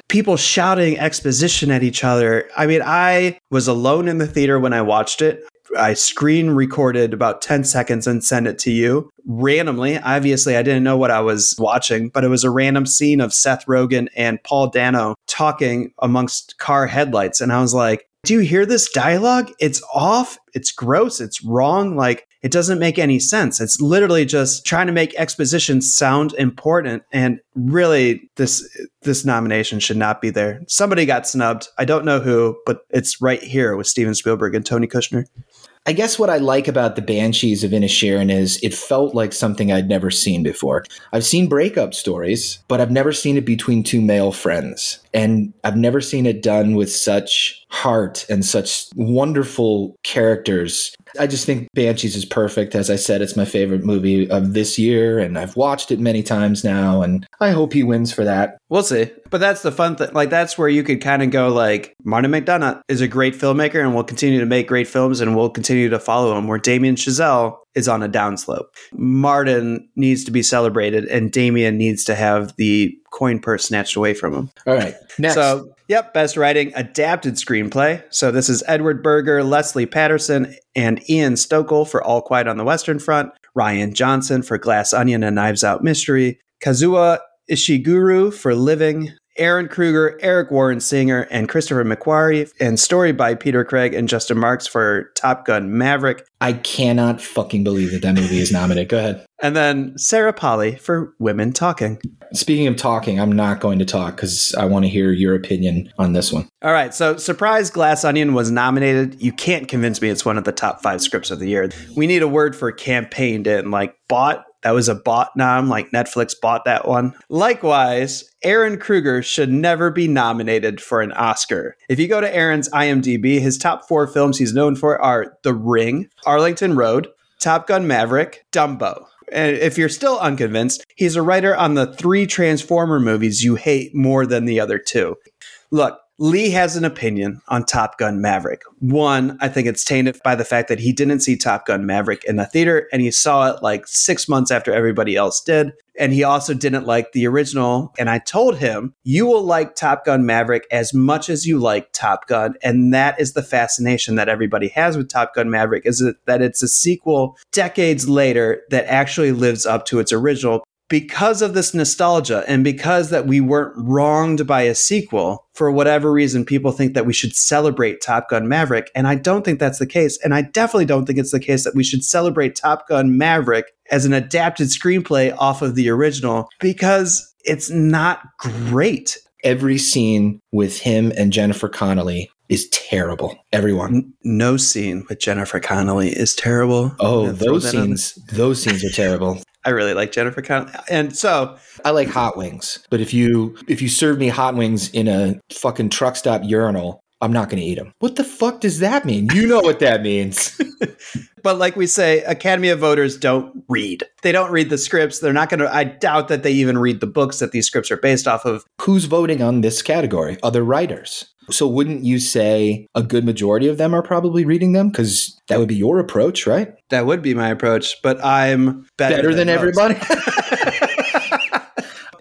people shouting exposition at each other. I mean, I was alone in the theater when I watched it. I screen recorded about 10 seconds and sent it to you randomly. Obviously, I didn't know what I was watching, but it was a random scene of Seth Rogen and Paul Dano talking amongst car headlights. And I was like, do you hear this dialogue? It's off. It's gross. It's wrong. Like, it doesn't make any sense. It's literally just trying to make exposition sound important. And really, this this nomination should not be there. Somebody got snubbed. I don't know who, but it's right here with Steven Spielberg and Tony Kushner. I guess what I like about the Banshees of Inisherin is it felt like something I'd never seen before. I've seen breakup stories, but I've never seen it between two male friends. And I've never seen it done with such heart and such wonderful characters. I just think Banshees is perfect. As I said, it's my favorite movie of this year, and I've watched it many times now, and I hope he wins for that. We'll see. But that's the fun thing. Like, that's where you could kind of go, like, Martin McDonagh is a great filmmaker and will continue to make great films and we'll continue to follow him. Where Damien Chazelle is on a downslope. Martin needs to be celebrated and Damien needs to have the coin purse snatched away from him. All right. Next. So, yep, best writing adapted screenplay. So this is Edward Berger, Leslie Patterson, and Ian Stokell for All Quiet on the Western Front, Rian Johnson for Glass Onion and Knives Out Mystery, Kazuo Ishiguro for Living, Ehren Kruger, Eric Warren Singer, and Christopher McQuarrie, and story by Peter Craig and Justin Marks for Top Gun Maverick, I cannot fucking believe that that movie is nominated. Go ahead. (laughs) and then Sarah Polley for Women Talking. Speaking of talking, I'm not going to talk because I want to hear your opinion on this one. All right, so Surprise Glass Onion was nominated. You can't convince me it's one of the top five scripts of the year. We need a word for campaigned in, like bought. That was a bought nom, like Netflix bought that one. Likewise, Ehren Kruger should never be nominated for an Oscar. If you go to Ehren's IMDb, his top four films he's known for are The Ring, Arlington Road, Top Gun Maverick, Dumbo. And if you're still unconvinced, he's a writer on the three Transformer movies you hate more than the other two. Look, Lee has an opinion on Top Gun Maverick. One, I think it's tainted by the fact that he didn't see Top Gun Maverick in the theater and he saw it like six months after everybody else did. And he also didn't like the original. And I told him, you will like Top Gun Maverick as much as you like Top Gun. And that is the fascination that everybody has with Top Gun Maverick is that it's a sequel decades later that actually lives up to its original because of this nostalgia and because that we weren't wronged by a sequel for whatever reason people think that we should celebrate top gun maverick and i don't think that's the case and i definitely don't think it's the case that we should celebrate top gun maverick as an adapted screenplay off of the original because it's not great Every scene with him and Jennifer Connelly is terrible. Everyone. No scene with jennifer connelly is terrible Oh, I'm gonna throw those scenes, those scenes are terrible. I really like Jennifer Connelly. And so, I like hot wings, but if you if you serve me hot wings in a fucking truck stop urinal, I'm not going to eat them. What the fuck does that mean? You know what that means. (laughs) but like we say, Academy of Voters don't read. They don't read the scripts. They're not going to, I doubt that they even read the books that these scripts are based off of. Who's voting on this category? Other writers. So wouldn't you say a good majority of them are probably reading them because that would be your approach, right? That would be my approach, but I'm better, Better than, most. everybody. (laughs)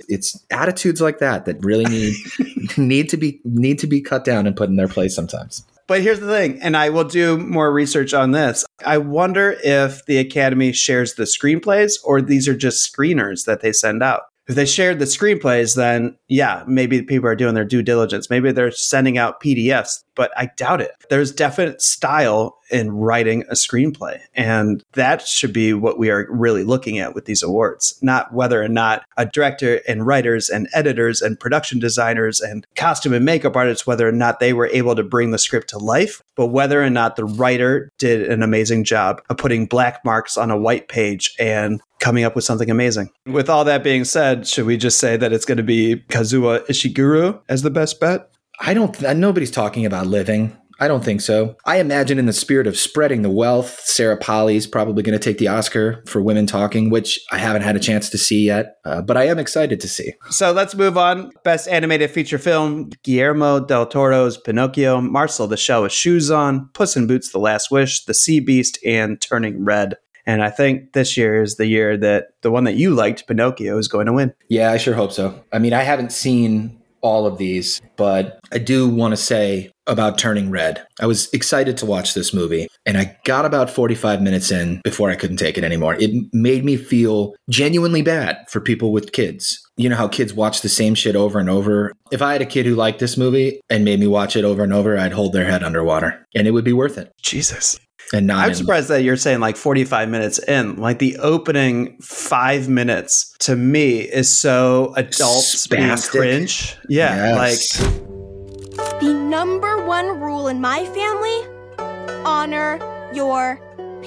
it's attitudes like that that really need (laughs) need to be need to be cut down and put in their place sometimes. But here's the thing, and I will do more research on this. I wonder if the Academy shares the screenplays or these are just screeners that they send out. If they shared the screenplays, then yeah, maybe people are doing their due diligence. Maybe they're sending out PDFs, but I doubt it. There's definite style in writing a screenplay. And that should be what we are really looking at with these awards, not whether or not a director and writers and editors and production designers and costume and makeup artists, whether or not they were able to bring the script to life, but whether or not the writer did an amazing job of putting black marks on a white page and coming up with something amazing. With all that being said, should we just say that it's going to be Kazuo Ishiguro as the best bet? I don't. Th- nobody's talking about living. I don't think so. I imagine, in the spirit of spreading the wealth, Sarah Polley's probably going to take the Oscar for Women Talking, which I haven't had a chance to see yet, uh, but I am excited to see. So let's move on. Best animated feature film Guillermo del Toro's Pinocchio, Marcel the Shell with Shoes On, Puss in Boots The Last Wish, The Sea Beast, and Turning Red. And I think this year is the year that the one that you liked, Pinocchio, is going to win. Yeah, I sure hope so. I mean, I haven't seen all of these, but I do want to say about Turning Red. I was excited to watch this movie, and I got about 45 minutes in before I couldn't take it anymore. It made me feel genuinely bad for people with kids. You know how kids watch the same shit over and over? If I had a kid who liked this movie and made me watch it over and over, I'd hold their head underwater, and it would be worth it. Jesus. And not I'm in- surprised that you're saying like 45 minutes in. Like the opening five minutes to me is so adult being Spastic. cringe. Yeah. Yes. Like The number one rule in my family honor your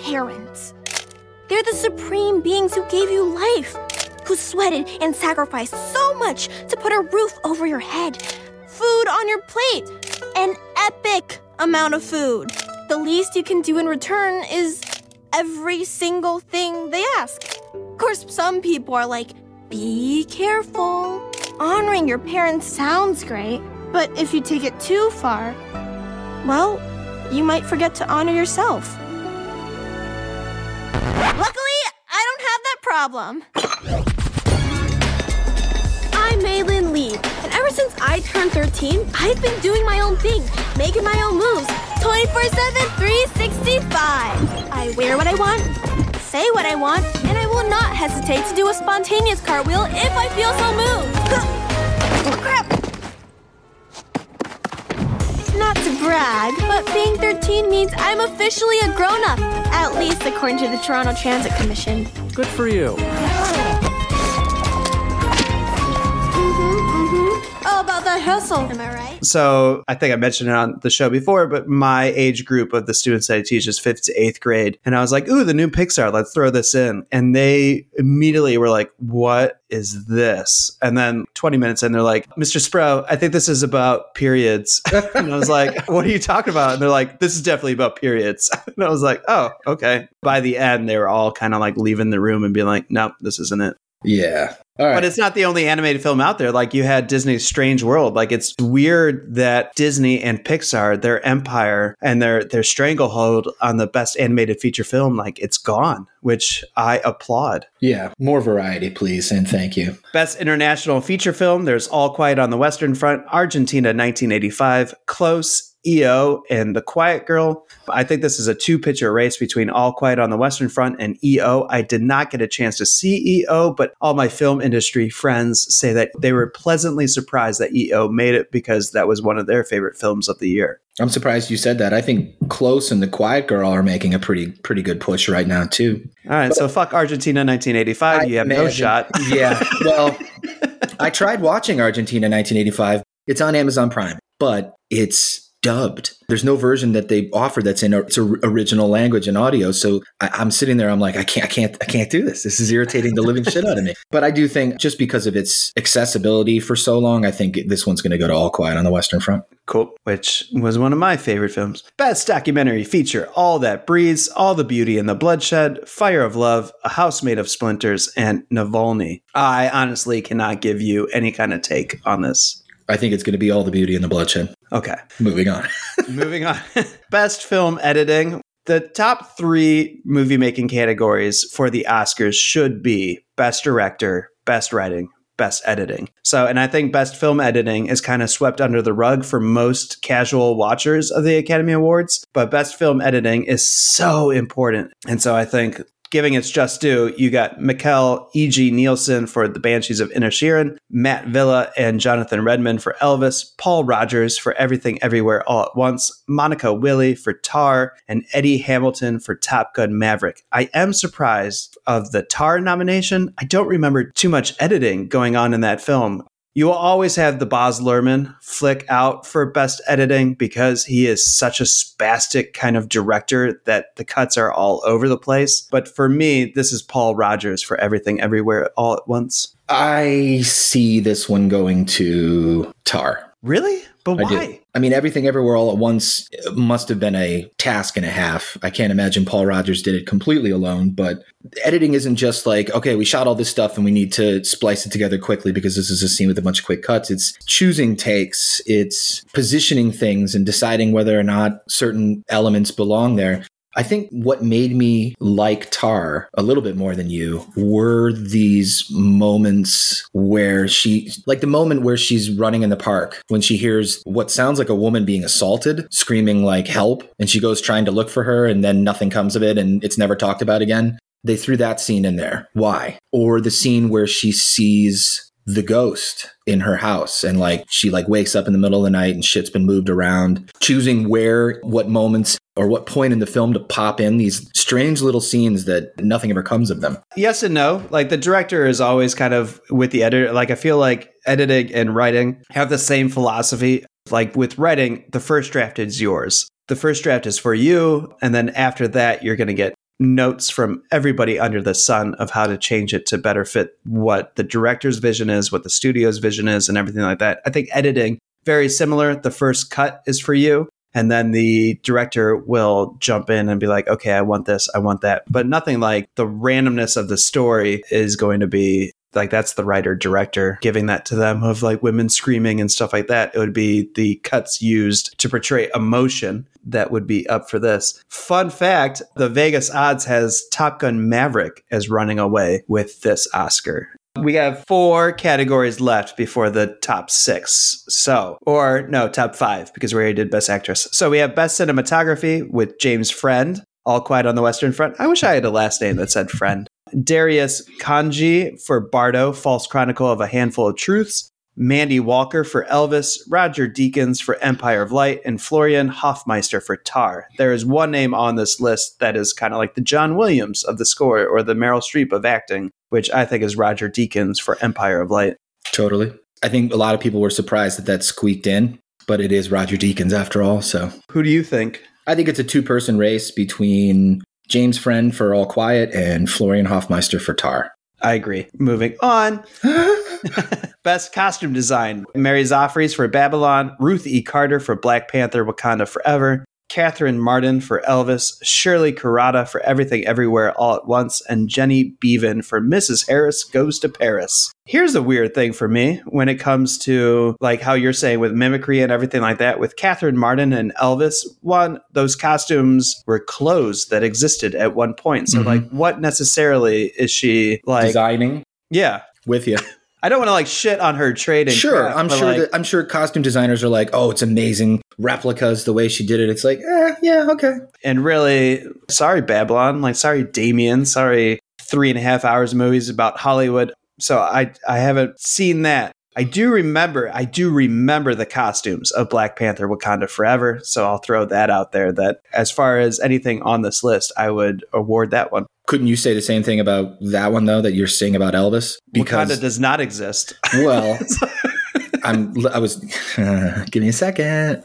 parents. They're the supreme beings who gave you life, who sweated and sacrificed so much to put a roof over your head, food on your plate, an epic amount of food. The least you can do in return is every single thing they ask. Of course, some people are like, be careful. Honoring your parents sounds great, but if you take it too far, well, you might forget to honor yourself. Luckily, I don't have that problem. I'm Meilin Lee, since I turned 13, I've been doing my own thing, making my own moves, 24 7, 365. I wear what I want, say what I want, and I will not hesitate to do a spontaneous cartwheel if I feel so moved. (laughs) oh, Crap! Not to brag, but being 13 means I'm officially a grown up, at least according to the Toronto Transit Commission. Good for you. All about that hustle. Am I right? So I think I mentioned it on the show before, but my age group of the students that I teach is fifth to eighth grade. And I was like, ooh, the new Pixar, let's throw this in. And they immediately were like, what is this? And then 20 minutes in, they're like, Mr. Sprout, I think this is about periods. (laughs) and I was like, what are you talking about? And they're like, this is definitely about periods. (laughs) and I was like, oh, okay. By the end, they were all kind of like leaving the room and being like, nope, this isn't it. Yeah. All right. But it's not the only animated film out there. Like you had Disney's Strange World. Like it's weird that Disney and Pixar, their empire and their their stranglehold on the best animated feature film, like it's gone, which I applaud. yeah. More variety, please, and thank you. Best international feature film, there's All Quiet on the Western Front, Argentina 1985, Close, EO, and The Quiet Girl. I think this is a two pitcher race between All Quiet on the Western Front and EO. I did not get a chance to see EO, but all my film industry friends say that they were pleasantly surprised that EO made it because that was one of their favorite films of the year. I'm surprised you said that. I think Close and The Quiet Girl are making a pretty pretty good push right now too. All right, so fuck Argentina 1985. You have no shot. Yeah. (laughs) Well, I tried watching Argentina 1985. It's on Amazon Prime, but it's dubbed. There's no version that they offer that's in its original language and audio. So I, I'm sitting there. I'm like, I can't, I can't, I can't do this. This is irritating the living shit out of me. (laughs) But I do think just because of its accessibility for so long, I think this one's going to go to All Quiet on the Western Front. Cool. Which was one of my favorite films. Best documentary feature All That Breathes, All the Beauty and the Bloodshed, Fire of Love, A House Made of Splinters, and Navalny. I honestly cannot give you any kind of take on this. I think it's going to be all the beauty and the bloodshed. Okay. Moving on. (laughs) Moving on. (laughs) Best film editing. The top three movie making categories for the Oscars should be Best Director, Best Writing, Best Editing. So, and I think Best Film Editing is kind of swept under the rug for most casual watchers of the Academy Awards, but Best Film Editing is so important. And so I think giving its just due, you got Mikkel E.G. Nielsen for The Banshees of Inisherin, Matt Villa and Jonathan Redmond for Elvis, Paul Rogers for Everything Everywhere All at Once, Monika Willi for Tar, and Eddie Hamilton for Top Gun Maverick. I am surprised of the Tar nomination. I don't remember too much editing going on in that film. You will always have the Baz Luhrmann flick out for best editing because he is such a spastic kind of director that the cuts are all over the place. But for me, this is Paul Rogers for Everything Everywhere All at Once. I see this one going to Tar. Really? But I why? do. I mean, everything everywhere all at once uh, must have been a task and a half. I can't imagine Paul Rogers did it completely alone, but editing isn't just like, okay, we shot all this stuff and we need to splice it together quickly because this is a scene with a bunch of quick cuts. It's choosing takes, it's positioning things and deciding whether or not certain elements belong there. I think what made me like Tar a little bit more than you were these moments where she, like the moment where she's running in the park when she hears what sounds like a woman being assaulted, screaming like help, and she goes trying to look for her and then nothing comes of it and it's never talked about again. They threw that scene in there. Why? Or the scene where she sees the ghost in her house and like she like wakes up in the middle of the night and shit's been moved around choosing where what moments or what point in the film to pop in these strange little scenes that nothing ever comes of them Yes and no. Like the director is always kind of with the editor. Like I feel like editing and writing have the same philosophy. Like with writing, the first draft is yours. The first draft is for you. And then after that, you're going to get notes from everybody under the sun of how to change it to better fit what the director's vision is, what the studio's vision is, and everything like that. I think editing, very similar. The first cut is for you. And then the director will jump in and be like, okay, I want this, I want that. But nothing like the randomness of the story is going to be like that's the writer director giving that to them of like women screaming and stuff like that. It would be the cuts used to portray emotion that would be up for this. Fun fact the Vegas odds has Top Gun Maverick as running away with this Oscar. We have four categories left before the top six. So, or no, top five, because we already did Best Actress. So we have Best Cinematography with James Friend, All Quiet on the Western Front. I wish I had a last name that said Friend. Darius Khondji for Bardo, False Chronicle of a Handful of Truths. Mandy Walker for Elvis, Roger Deakins for Empire of Light, and Florian Hoffmeister for Tar. There is one name on this list that is kind of like the John Williams of the score or the Meryl Streep of acting, which I think is Roger Deakins for Empire of Light. totally I think a lot of people were surprised that that squeaked in, but it is Roger Deakins after all. So Who do you think? I think it's a two person race between James Friend for All Quiet and Florian Hoffmeister for Tar. I agree. Moving on. (gasps) (laughs) Best costume design Mary Zophres for Babylon, Ruth E. Carter for Black Panther Wakanda Forever, Catherine Martin for Elvis, Shirley Kurata for Everything Everywhere All at Once, and Jenny Beavan for Mrs. Harris Goes to Paris. Here's a weird thing for me when it comes to like how you're saying with mimicry and everything like that. With Catherine Martin and Elvis, one, those costumes were clothes that existed at one point. So, Mhm. like, what necessarily is she like? Designing Yeah. with you. I don't want to like shit on her trading. Sure, craft, I'm sure like, that I'm sure costume designers are like, oh, it's amazing replicas the way she did it. It's like, eh, yeah, okay. and really, sorry, Babylon. Like, sorry, Damien. Sorry, three and a half hours of movies about Hollywood. So I I haven't seen that. I do remember, I do remember the costumes of Black Panther Wakanda Forever. So I'll throw that out there that as far as anything on this list, I would award that one. Couldn't you say the same thing about that one though that you're saying about Elvis? Because Wakanda does not exist. (laughs) well, (laughs) I'm I was (laughs) give me a second.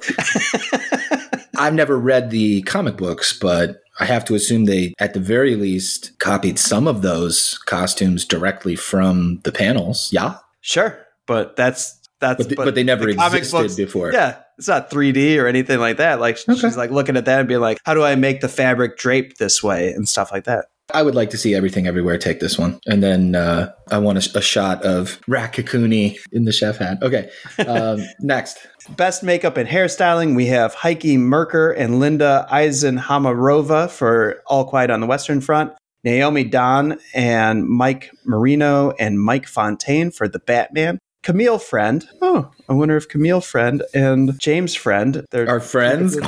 I've never read the comic books, but I have to assume they, at the very least, copied some of those costumes directly from the panels. Yeah, Sure, but that's that's but, th- but they never the existed books- before. Yeah, it's not 3D or anything like that. Like Okay. she's like looking at that and being like, "How do I make the fabric drape this way?" and stuff like that. I would like to see everything everywhere take this one, and then uh, I want a, a shot of Raccacoonie in the chef hat. Okay, (laughs) um, next. Best makeup and hairstyling, we have Heike Merker and Linda Eisenhamerová for All Quiet on the Western Front. Naomi Donne and Mike Marino and Mike Fontaine for The Batman. Camille Friend. Oh, I wonder if Camille Friend and James Friend, they're Our friends. (laughs)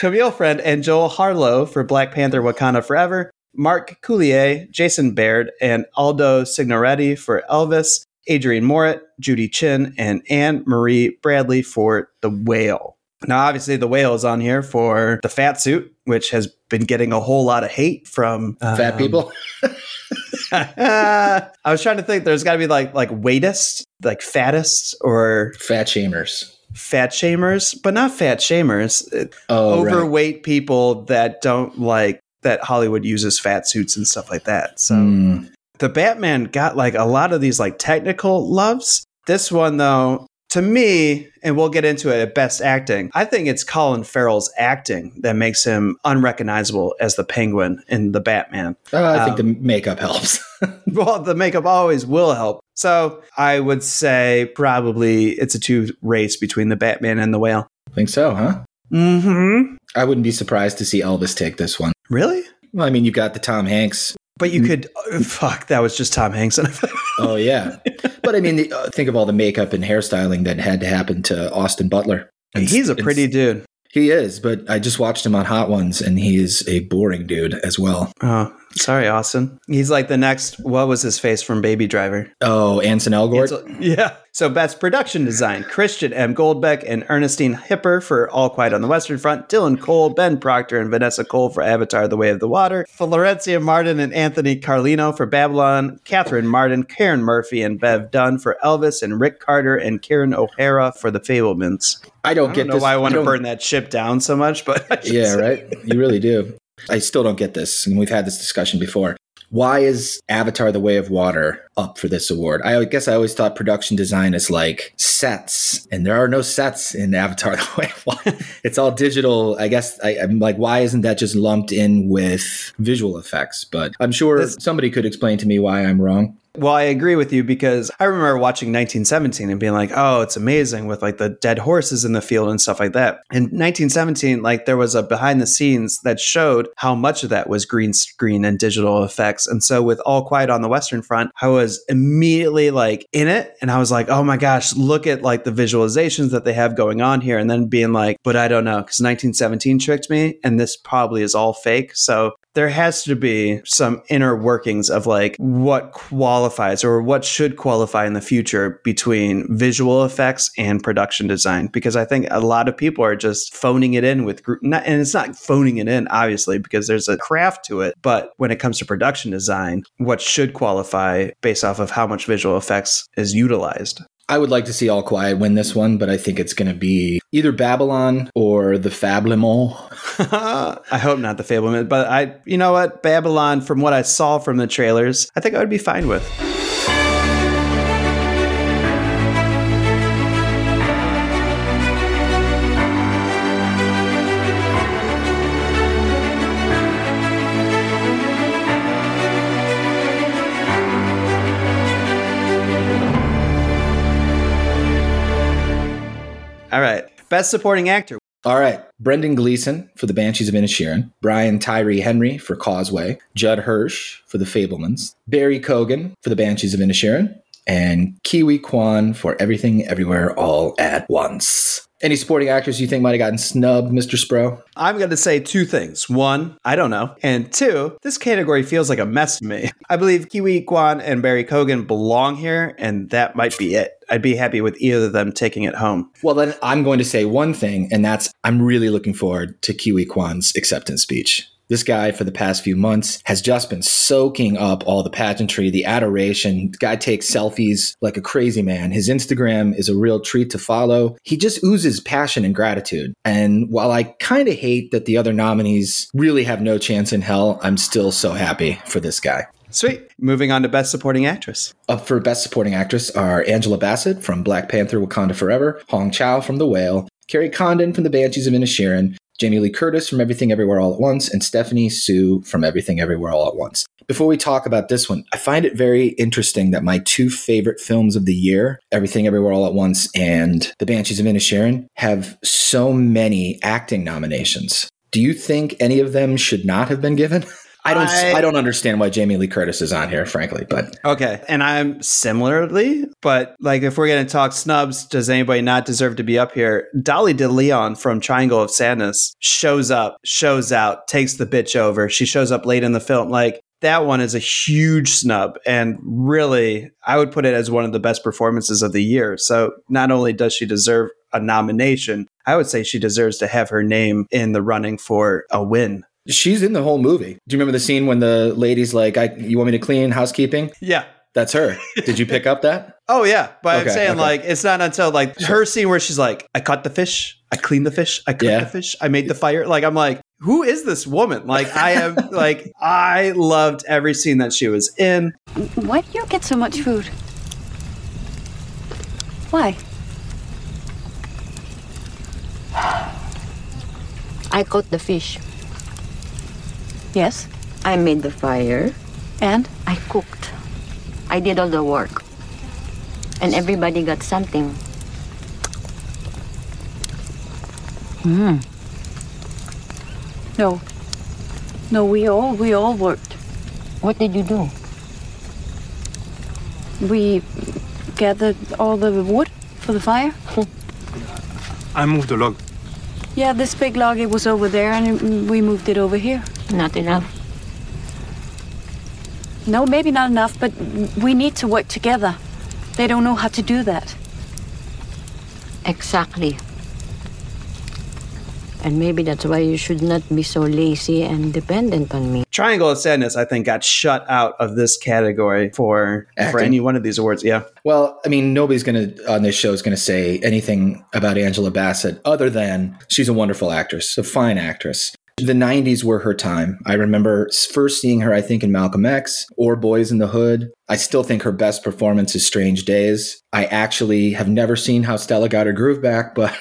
Camille Friend and Joel Harlow for Black Panther Wakanda Forever, Mark Coulier, Jason Baird, and Aldo Signoretti for Elvis, Adrien Morot, Judy Chin, and Anne Marie Bradley for The Whale. Now, obviously, The Whale is on here for the fat suit, which has been getting a whole lot of hate from Fat um, people. (laughs) I was trying to think. There's got to be like like weightest, like fattest, or Fat shamers. fat shamers, but not fat shamers. Oh, right. overweight people that don't like that Hollywood uses fat suits and stuff like that. So Hmm. the Batman got like a lot of these like technical loves. This one though, to me, and we'll get into it at best acting, I think it's Colin Farrell's acting that makes him unrecognizable as the penguin in the Batman. Uh, I think Um, the makeup helps. (laughs) Well, the makeup always will help. So I would say probably it's a two race between the Batman and the whale. think so, huh? Mm-hmm. I wouldn't be surprised to see Elvis take this one. Really? Well, I mean, you got the Tom Hanks. But you could oh, fuck. That was just Tom Hanks. (laughs) Oh yeah, but I mean, the, uh, think of all the makeup and hairstyling that had to happen to Austin Butler. And He's a pretty dude. He is, but I just watched him on Hot Ones, and he is a boring dude as well. Oh, sorry, Austin. He's like the next. What was his face from Baby Driver? Oh, Anson Elgort. So- yeah. So best production design: Christian M. Goldbeck and Ernestine Hipper for All Quiet on the Western Front. Dylan Cole, Ben Procter, and Vanessa Cole for Avatar: The Way of the Water. Florencia Martin and Anthony Carlino for Babylon. Catherine Martin, Karen Murphy, and Bev Dunn for Elvis, and Rick Carter and Karen O'Hara for The Fabelmans. I don't I get don't know this. why I want to burn that ship down so much, but I Yeah, right. You really do. I still don't get this, and we've had this discussion before. Why is Avatar: The Way of Water up for this award? I guess I always thought production design is like sets, and there are no sets in Avatar: (laughs) The Way of Water. it's all digital. I guess I, I'm like, why isn't that just lumped in with visual effects? But I'm sure This- somebody could explain to me why I'm wrong. Well, I agree with you because I remember watching 1917 and being like, "Oh, it's amazing with like the dead horses in the field and stuff like that." In 1917, like there was a behind the scenes that showed how much of that was green screen and digital effects. And so with All Quiet on the Western Front, I was immediately like in it and I was like, "Oh my gosh, look at like the visualizations that they have going on here." And then being like, "But I don't know cuz 1917 tricked me and this probably is all fake." So there has to be some inner workings of like what qualifies or what should qualify in the future between visual effects and production design because I think a lot of people are just phoning it in with group not, and it's not phoning it in obviously because there's a craft to it but when it comes to production design what should qualify based off of how much visual effects is utilized I would like to see All Quiet win this one, but I think it's going to be either Babylon or the Fablement. (laughs) I hope not the Fablement, but I, you know what, Babylon. From what I saw from the trailers, I think I would be fine with. Best supporting actor. All right. Brendan Gleeson for The Banshees of Inisherin, Brian Tyree Henry for Causeway, Judd Hirsch for The Fabelmans, Barry Keoghan for The Banshees of Inisherin, and Ke Huy Quan for Everything Everywhere All at Once. Any supporting actors you think might have gotten snubbed, Mr. Spro? I'm going to say two things. One, I don't know. And two, this category feels like a mess to me. I believe Ke Huy Quan and Barry Keoghan belong here, and that might be it. I'd be happy with either of them taking it home. Well, then I'm going to say one thing, and that's I'm really looking forward to Ke Huy Quan's acceptance speech. This guy, for the past few months, has just been soaking up all the pageantry, the adoration. The guy takes selfies like a crazy man. His Instagram is a real treat to follow. He just oozes passion and gratitude. And while I kind of hate that the other nominees really have no chance in hell, I'm still so happy for this guy. Sweet. Moving on to Best Supporting Actress. Up for Best Supporting Actress are Angela Bassett from Black Panther Wakanda Forever, Hong Chau from The Whale, Kerry Condon from The Banshees of Inisherin, Jamie Lee Curtis from Everything Everywhere All at Once, and Stephanie Hsu from Everything Everywhere All at Once. Before we talk about this one, I find it very interesting that my two favorite films of the year, Everything Everywhere All at Once and The Banshees of Inisherin, have so many acting nominations. Do you think any of them should not have been given? (laughs) I don't. I, I, don't understand why Jamie Lee Curtis is on here, frankly. But okay, and I'm similarly, but like if we're gonna talk snubs, does anybody not deserve to be up here? Dolly De Leon from Triangle of Sadness shows up, shows out, takes the bitch over. She shows up late in the film, like. That one is a huge snub, and really, I would put it as one of the best performances of the year. So, not only does she deserve a nomination, I would say she deserves to have her name in the running for a win. She's in the whole movie. Do you remember the scene when the lady's like, I, "You want me to clean housekeeping?" Yeah, that's her. Did you pick up that? (laughs) oh yeah, but okay, I'm saying okay. like it's not until like her scene where she's like, "I caught the fish, I cleaned the fish, I cooked yeah. the fish, I made the fire." Like I'm like, who is this woman? Like I am (laughs) like I loved every scene that she was in. Why do you get so much food? Why? (sighs) I caught the fish. Yes? I made the fire. And? I cooked. I did all the work. And everybody got something. Hmm. No. No, we all we all worked. What did you do? We gathered all the wood for the fire. (laughs) I moved the log. Yeah, this big log it was over there and we moved it over here. Not enough. No, maybe not enough, but we need to work together. They don't know how to do that. Exactly. And maybe that's why you should not be so lazy and dependent on me. Triangle of Sadness, I think, got shut out of this category for Acting. for any one of these awards. Yeah. Well, I mean, nobody's going to on this show is going to say anything about Angela Bassett other than she's a wonderful actress, a fine actress. The 90s were her time. I remember first seeing her, I think, in Malcolm X or Boys in the Hood. I still think her best performance is Strange Days. I actually have never seen how Stella got her groove back, (laughs) but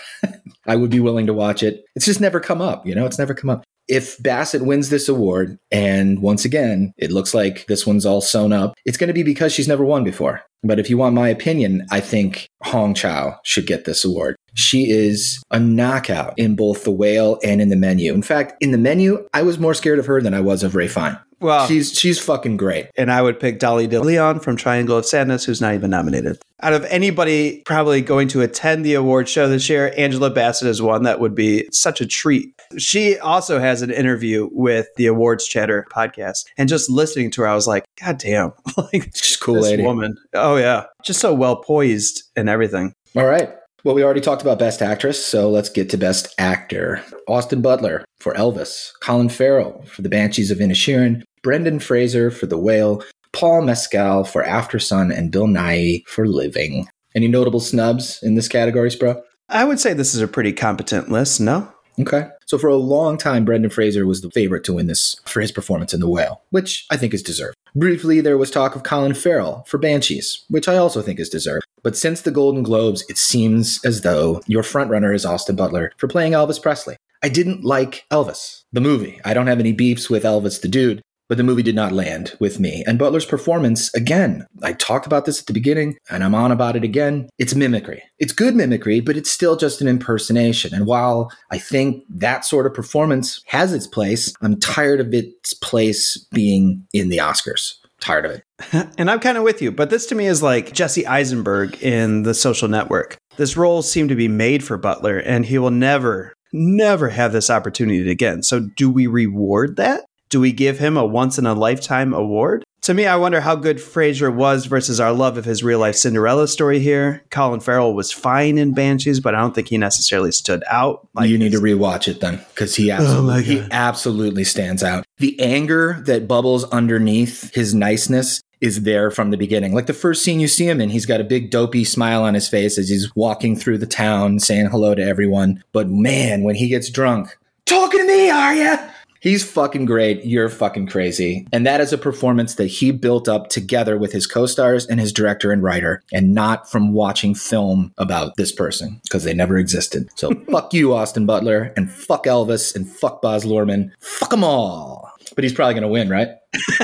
I would be willing to watch it. It's just never come up, you know, it's never come up if Bassett wins this award, and once again, it looks like this one's all sewn up, it's going to be because she's never won before. But if you want my opinion, I think Hong Chau should get this award. She is a knockout in both the whale and in the menu. In fact, in the menu, I was more scared of her than I was of Ralph Fiennes. Well, she's she's fucking great. and I would pick Dolly De Leon from Triangle of Sadness, who's not even nominated. Out of anybody probably going to attend the award show this year, Angela Bassett is one that would be such a treat. She also has an interview with the Awards Chatter podcast, and just listening to her, I was like, God damn, (laughs) like She's cool lady. woman. Oh yeah, just so well poised and everything. All right. Well, we already talked about Best Actress, so let's get to Best Actor. Austin Butler for Elvis, Colin Farrell for The Banshees of Inisherin, Brendan Fraser for The Whale, Paul Mescal for After Sun, and Bill Nighy for Living. Any notable snubs in this category, bro? I would say this is a pretty competent list. No, Okay. So for a long time, Brendan Fraser was the favorite to win this for his performance in The Whale, which I think is deserved. Briefly, there was talk of Colin Farrell for Banshees, which I also think is deserved. But since the Golden Globes, it seems as though your frontrunner is Austin Butler for playing Elvis Presley. I didn't like Elvis, the movie. I don't have any beefs with Elvis the dude, but the movie did not land with me. And Butler's performance, again, I talked about this at the beginning and I'm on about it again. It's mimicry. It's good mimicry, but it's still just an impersonation. And while I think that sort of performance has its place, I'm tired of its place being in the Oscars. Tired of it. (laughs) And I'm kind of with you, but this to me is like Jesse Eisenberg in The Social Network. This role seemed to be made for Butler, and he will never, never have this opportunity again. So, do we reward that? Do we give him a once in a lifetime award? To me, I wonder how good Fraser was versus our love of his real life Cinderella story here. Colin Farrell was fine in Banshees, but I don't think he necessarily stood out. you need to rewatch it then because he oh absolutely, he absolutely stands out. The anger that bubbles underneath his niceness is there from the beginning. Like the first scene you see him in, he's got a big dopey smile on his face as he's walking through the town saying hello to everyone. But man, when he gets drunk, talking to me, are ya? He's fucking great. You're fucking crazy. And that is a performance that he built up together with his co stars and his director and writer, and not from watching film about this person because they never existed. So (laughs) fuck you, Austin Butler, and fuck Elvis, and fuck Baz Luhrmann. Fuck them all. But he's probably going to win, right?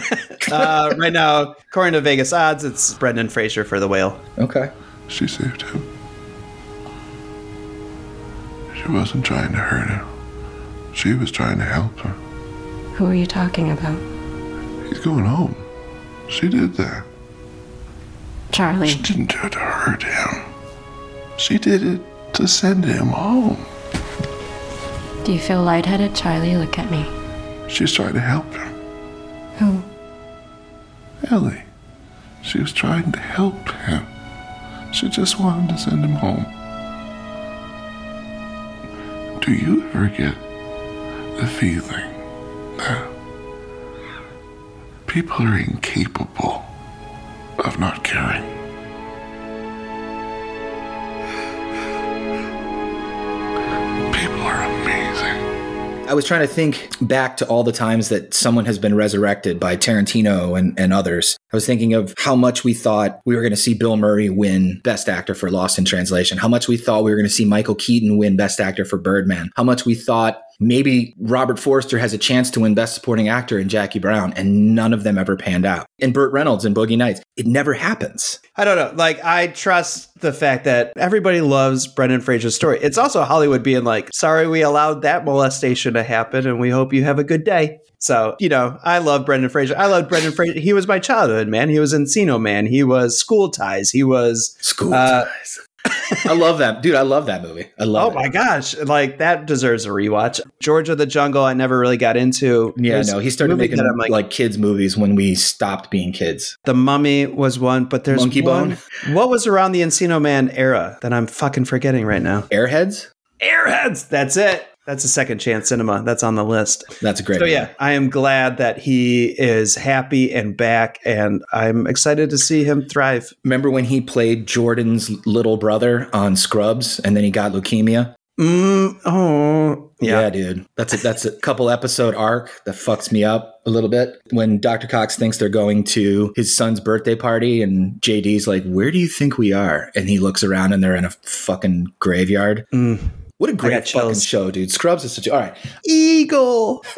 (laughs) uh, right now, according to Vegas odds, it's Brendan Fraser for The Whale. Okay. She saved him. She wasn't trying to hurt him. She was trying to help him. Who are you talking about? He's going home. She did that. Charlie. She didn't do it to hurt him. She did it to send him home. Do you feel lightheaded, Charlie? Look at me. She's trying to help him. Who? Ellie. She was trying to help him. She just wanted to send him home. Do you ever get the feeling people are incapable of not caring? People are amazing. I was trying to think back to all the times that someone has been resurrected by Tarantino and, and others. I was thinking of how much we thought we were going to see Bill Murray win Best Actor for Lost in Translation, how much we thought we were going to see Michael Keaton win Best Actor for Birdman, how much we thought maybe Robert Forster has a chance to win Best Supporting Actor in Jackie Brown, and none of them ever panned out. And Burt Reynolds in Boogie Nights, it never happens. I don't know. Like, I trust the fact that everybody loves Brendan Fraser's story. It's also Hollywood being like, sorry, we allowed that molestation to happen, and we hope you have a good day. So, you know, I love Brendan Fraser. I love Brendan Fraser. He was my childhood, man. He was Encino Man. He was School Ties. He was School uh, Ties. I love that, dude. I love that movie. I love. Oh my gosh, like that deserves a rewatch. George of the Jungle, I never really got into. Yeah, There's no, he started making that like, like, kids movies when we stopped being kids. The Mummy was one, but there's Monkey one. Bone? What was around the Encino Man era that I'm fucking forgetting right now? Airheads. Airheads. That's it. That's a second chance cinema. That's on the list. That's a great. So yeah, I am glad that he is happy and back, and I'm excited to see him thrive. Remember when he played Jordan's little brother on Scrubs, and then he got leukemia? Mm, oh, Yeah. yeah. dude. That's a, that's a couple episode arc that fucks me up a little bit. When Dr. Cox thinks they're going to his son's birthday party, and JD's like, "Where do you think we are?" And he looks around, and they're in a fucking graveyard. Mm. What a great fucking show, dude. Scrubs is such a all right. Eagle. (laughs)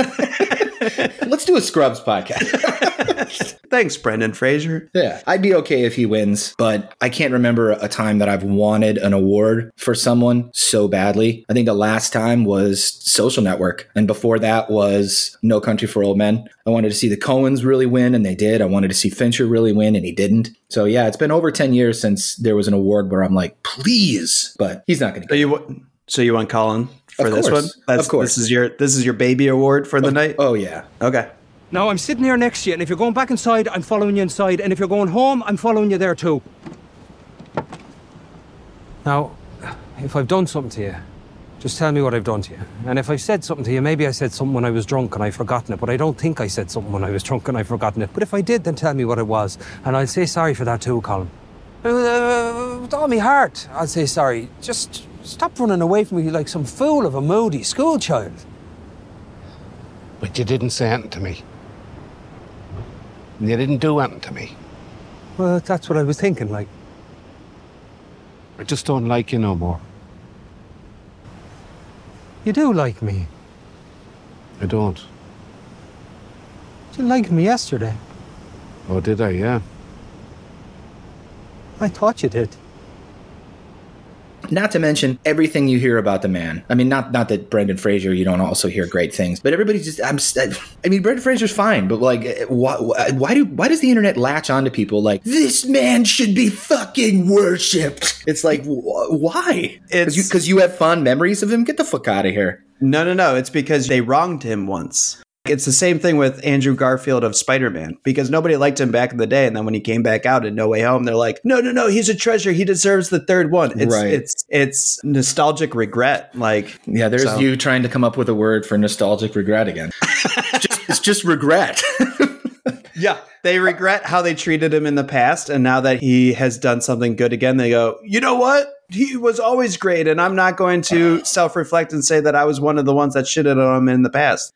Let's do a Scrubs podcast. (laughs) Thanks, Brendan Fraser. Yeah, I'd be okay if he wins, but I can't remember a time that I've wanted an award for someone so badly. I think the last time was Social Network, and before that was No Country for Old Men. I wanted to see the Coens really win, and they did. I wanted to see Fincher really win, and he didn't. So yeah, it's been over ten years since there was an award where I'm like, please, but he's not going to. So you, wa- so you want Colin for Of this course. one? That's, Of course. This is your this is your baby award for the night. Oh yeah. Okay. Now, I'm sitting here next to you, and if you're going back inside, I'm following you inside, and if you're going home, I'm following you there too. Now, if I've done something to you, just tell me what I've done to you. And if I've said something to you, maybe I said something when I was drunk and I've forgotten it, but I don't think I said something when I was drunk and I've forgotten it. But if I did, then tell me what it was, and I'll say sorry for that too, Colin. Uh, with all my heart, I'll say sorry. Just stop running away from me like some fool of a moody schoolchild. But you didn't say anything to me. You didn't do anything to me. Well, that's what I was thinking, like. I just don't like you no more. You do like me. I don't. You liked me yesterday. Oh, did I? Yeah. I thought you did. Not to mention everything you hear about the man. I mean, not not that Brendan Fraser, you don't also hear great things, but everybody just. I'm. I mean, Brendan Fraser's fine, but like, eh, why? Why do? Why does the internet latch onto people like this man should be fucking worshipped? It's like, wh- why? Because you, you have fond memories of him. Get the fuck out of here. No, no, no. It's because they wronged him once. It's the same thing with Andrew Garfield of Spider Man because nobody liked him back in the day. And then when he came back out in No Way Home, they're like, no, no, no, he's a treasure. He deserves the third one. It's, Right. it's, it's nostalgic regret. Like, Yeah, there's so- you trying to come up with a word for nostalgic regret again. it's, (laughs) just, it's just regret. (laughs) Yeah. They regret how they treated him in the past. And now that he has done something good again, they go, you know what? He was always great. And I'm not going to self reflect and say that I was one of the ones that shitted on him in the past.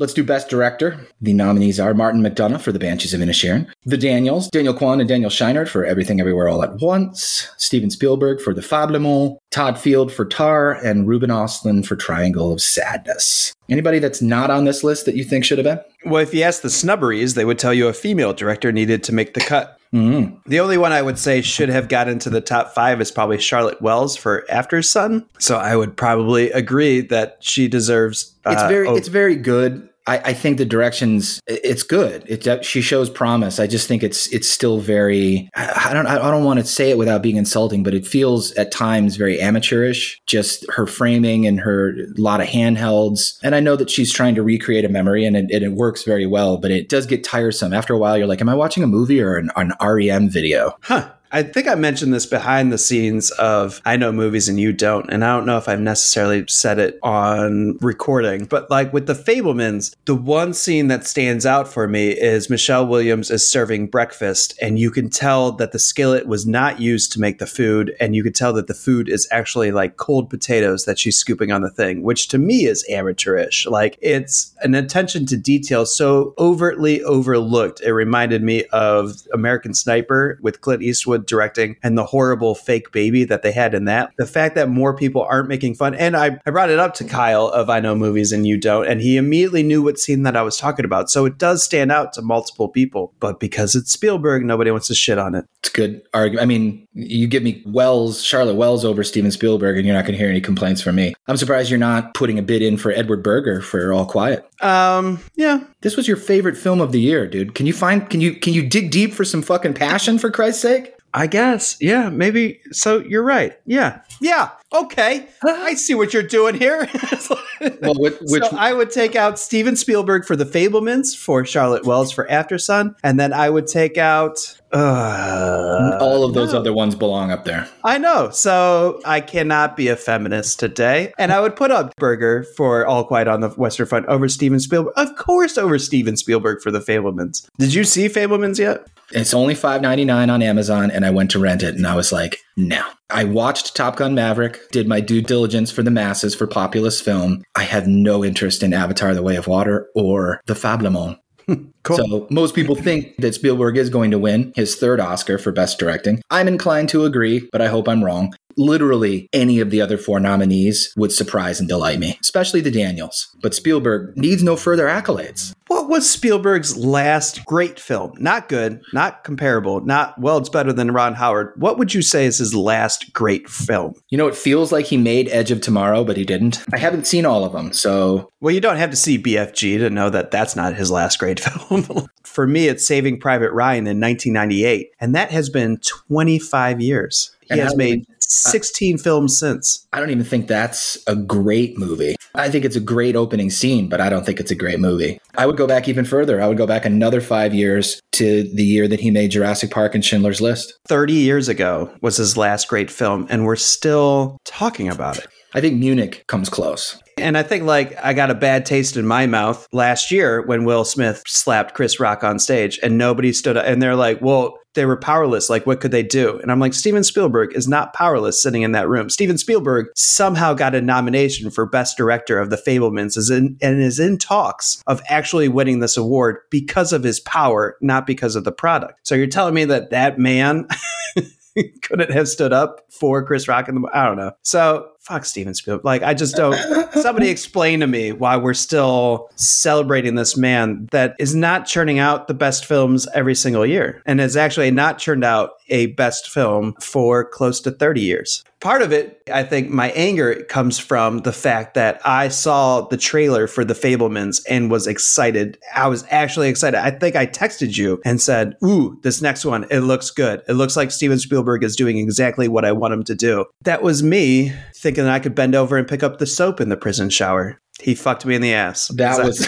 Let's do Best Director. The nominees are Martin McDonagh for The Banshees of Inisherin, The Daniels, Daniel Kwan and Daniel Scheinert for Everything Everywhere All at Once, Steven Spielberg for The Fablemont, Todd Field for Tar, and Ruben Ostlund for Triangle of Sadness. Anybody that's not on this list that you think should have been? Well, if you ask the snubberies, they would tell you a female director needed to make the cut. Mm-hmm. The only one I would say should have got into the top five is probably Charlotte Wells for Aftersun. So I would probably agree that she deserves. It's uh, very, oh, it's very good. I, I think the directions, it's good. It she shows promise. I just think it's it's still very. I don't I don't want to say it without being insulting, but it feels at times very amateurish. Just her framing and her lot of handhelds. And I know that she's trying to recreate a memory, and it, and it works very well. But it does get tiresome after a while. You're like, am I watching a movie or an, an REM video? Huh. I think I mentioned this behind the scenes of I know movies and you don't. And I don't know if I've necessarily said it on recording, but like with the Fabelmans, the one scene that stands out for me is Michelle Williams is serving breakfast, and you can tell that the skillet was not used to make the food, and you can tell that the food is actually like cold potatoes that she's scooping on the thing, which to me is amateurish. Like it's an attention to detail so overtly overlooked. It reminded me of American Sniper with Clint Eastwood directing and the horrible fake baby that they had in that. The fact that more people aren't making fun, and I, I brought it up to Kyle of I Know Movies and You Don't, and he immediately knew what scene that I was talking about. So it does stand out to multiple people, but because it's Spielberg, nobody wants to shit on it. It's a good argument. I mean, you give me Wells, Charlotte Wells over Steven Spielberg, and you're not going to hear any complaints from me. I'm surprised you're not putting a bid in for Edward Berger for All Quiet. Um, yeah. This was your favorite film of the year, dude. Can you find? Can you can you dig deep for some fucking passion for Christ's sake? I guess. Yeah, maybe. So you're right. Yeah. Yeah. Okay. (laughs) I see what you're doing here. (laughs) well, which, which so I would take out Steven Spielberg for The Fabelmans, for Charlotte Wells for Aftersun, and then I would take out. Uh, all of those other ones belong up there. I know. So I cannot be a feminist today. And I would put up Berger for All Quiet on the Western Front over Steven Spielberg. Of course, over Steven Spielberg for The Fabelmans. Did you see Fabelmans yet? It's only five ninety nine on Amazon, and I went to rent it, and I was like, no. I watched Top Gun Maverick, did my due diligence for the masses for populist film. I have no interest in Avatar: The Way of Water or The Fablemont. (laughs) Cool. So most people think that Spielberg is going to win his third Oscar for Best Directing. I'm inclined to agree, but I hope I'm wrong. Literally any of the other four nominees would surprise and delight me, especially the Daniels. But Spielberg needs no further accolades. What was Spielberg's last great film? Not good, not comparable, not, well, it's better than Ron Howard. What would you say is his last great film? You know, it feels like he made Edge of Tomorrow, but he didn't. I haven't seen all of them, so Well, you don't have to see BFG to know that that's not his last great (laughs) film. (laughs) For me, it's Saving Private Ryan in 1998, and that has been 25 years. He And has made uh, 16 films since. I don't even think that's a great movie. I think it's a great opening scene, but I don't think it's a great movie. I would go back even further. I would go back another five years to the year that he made Jurassic Park and Schindler's List. 30 years ago was his last great film, and we're still talking about it. I think Munich comes close. And I think like I got a bad taste in my mouth last year when Will Smith slapped Chris Rock on stage and nobody stood up and they're like, well, they were powerless. Like, what could they do? And I'm like, Steven Spielberg is not powerless sitting in that room. Steven Spielberg somehow got a nomination for Best Director of The Fabelmans is in, and is in talks of actually winning this award because of his power, not because of the product. So you're telling me that that man (laughs) couldn't have stood up for Chris Rock in the I don't know. So fuck Steven Spielberg. Like I just don't somebody explain to me why we're still celebrating this man that is not churning out the best films every single year and has actually not churned out a best film for close to 30 years. Part of it, I think my anger comes from the fact that I saw the trailer for The Fabelmans and was excited. I was actually excited. I think I texted you and said, Ooh, this next one, it looks good. It looks like Steven Spielberg is doing exactly what I want him to do. That was me thinking that I could bend over and pick up the soap in the prison shower. He fucked me in the ass. That was,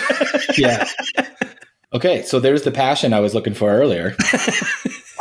(laughs) yeah. Okay, so there's the passion I was looking for earlier. (laughs)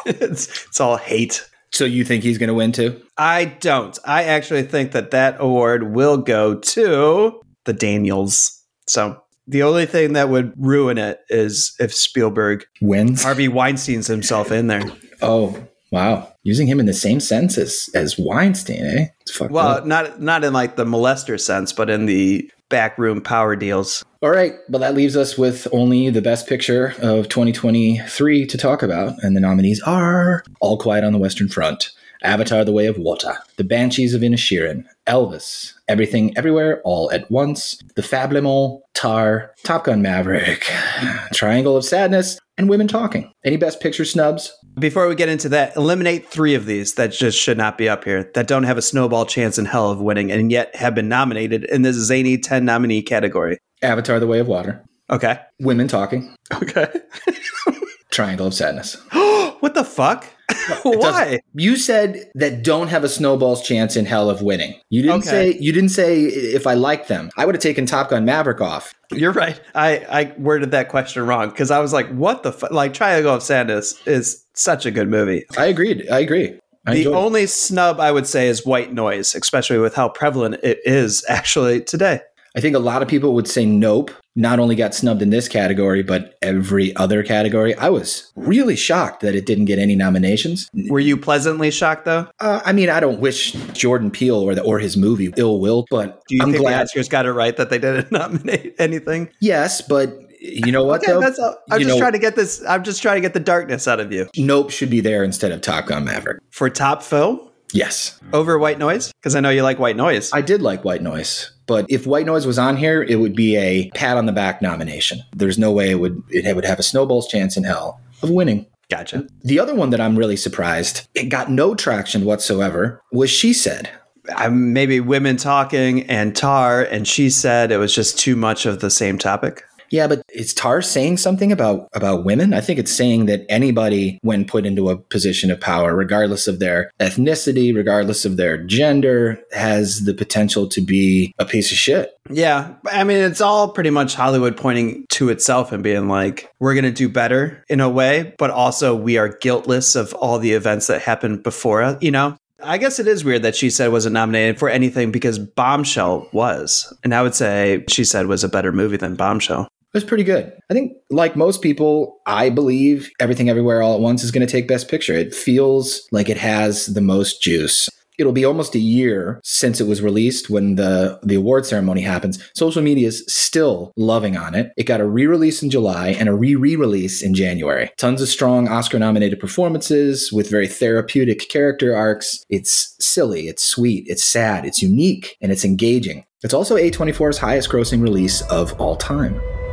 it's, it's all hate. So you think he's going to win too? I don't. I actually think that that award will go to the Daniels. So the only thing that would ruin it is if Spielberg wins. Harvey Weinstein's himself in there. Oh, wow. Using him in the same sense as, as Weinstein, eh? Well, up. not not in like the molester sense, but in the backroom power deals. All right, well, that leaves us with only the best picture of 2023 to talk about. And the nominees are All Quiet on the Western Front, Avatar The Way of Water, The Banshees of Inisherin, Elvis, Everything Everywhere All at Once, The Fabelmans, Tar, Top Gun Maverick, (sighs) Triangle of Sadness, and Women Talking. Any best picture snubs? Before we get into that, eliminate three of these that just should not be up here, that don't have a snowball chance in hell of winning, and yet have been nominated in this zany 10 nominee category. Avatar The Way of Water, Okay. Women Talking, Okay. (laughs) Triangle of Sadness. (gasps) what the fuck? (laughs) Why? You said that don't have a snowball's chance in hell of winning. You didn't Okay. say you didn't say if I like them. I would have taken Top Gun Maverick off. You're right. I, I worded that question wrong because I was like, what the fuck? Like, Triangle of Sadness is such a good movie. I agreed. I agree. I the it. only snub I would say is white noise, especially with how prevalent it is actually today. I think a lot of people would say Nope not only got snubbed in this category, but every other category. I was really shocked that it didn't get any nominations. Were you pleasantly shocked though? Uh, I mean, I don't wish Jordan Peele or the, or his movie ill will, but Do you I'm think glad. the Oscars got it right that they didn't (laughs) nominate anything? Yes, but you know what? Okay, though? that's all. I'm You just know- trying to get this. I'm just trying to get the darkness out of you Nope should be there instead of Top Gun Maverick. for top film Yes. over white noise because I know you like white noise. I did like White Noise, but if White Noise was on here, it would be a pat on the back nomination. There's no way it would it would have a snowball's chance in hell of winning. gotcha. The other one that I'm really surprised it got no traction whatsoever was She Said. I, maybe women talking and Tar, and she said it was just too much of the same topic. Yeah, but is Tar saying something about about women? I think it's saying that anybody, when put into a position of power, regardless of their ethnicity, regardless of their gender, has the potential to be a piece of shit. Yeah, I mean, it's all pretty much Hollywood pointing to itself and being like, we're going to do better in a way, but also we are guiltless of all the events that happened before us, you know? I guess it is weird that she said wasn't nominated for anything because Bombshell was. And I would say she said was a better movie than Bombshell. Was pretty good. I think, like most people, I believe Everything Everywhere All at Once is going to take Best Picture. It feels like it has the most juice. It'll be almost a year since it was released when the, the award ceremony happens. Social media is still loving on it. It got a re release in July and a re re release in January. Tons of strong Oscar nominated performances with very therapeutic character arcs. It's silly, it's sweet, it's sad, it's unique, and it's engaging. It's also A24's highest grossing release of all time.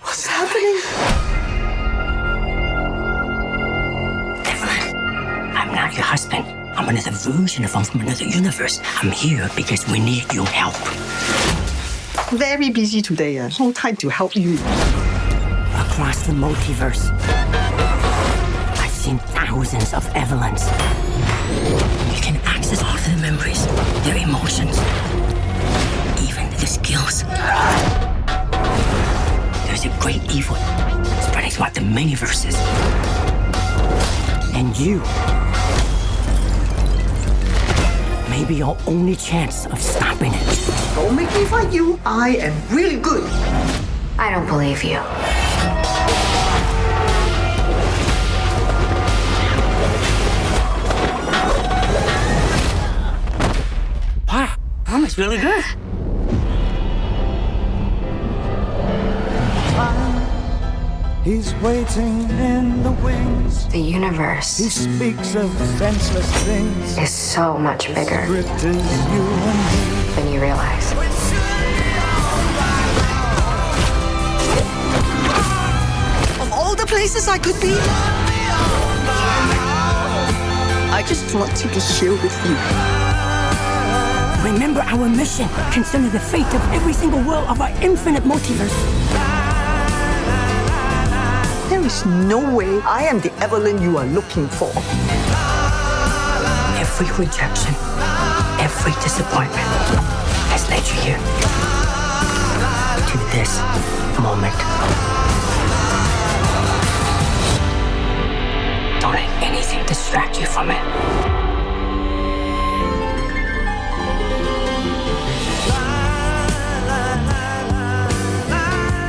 What's happening? Evelyn, I'm not your husband. I'm another version of him from another universe. I'm here because we need your help. Very busy today. Uh, no time to help you. Across the multiverse, I've seen thousands of Evelyns. You can access all of their memories, their emotions, skills. There's a great evil spreading throughout the many verses. And you may be our only chance of stopping it. Don't make me fight you. I am really good. I don't believe you. Wow, that was really good. He's waiting in the wings. The universe He speaks of senseless things. is so much bigger Script you and me. than you realize. Of all the places I could be, I just wanted to share with you. Remember our mission concerning the fate of every single world of our infinite multiverse. There is no way I am the Evelyn you are looking for. Every rejection, every disappointment has led you here to this moment. Don't let anything distract you from it.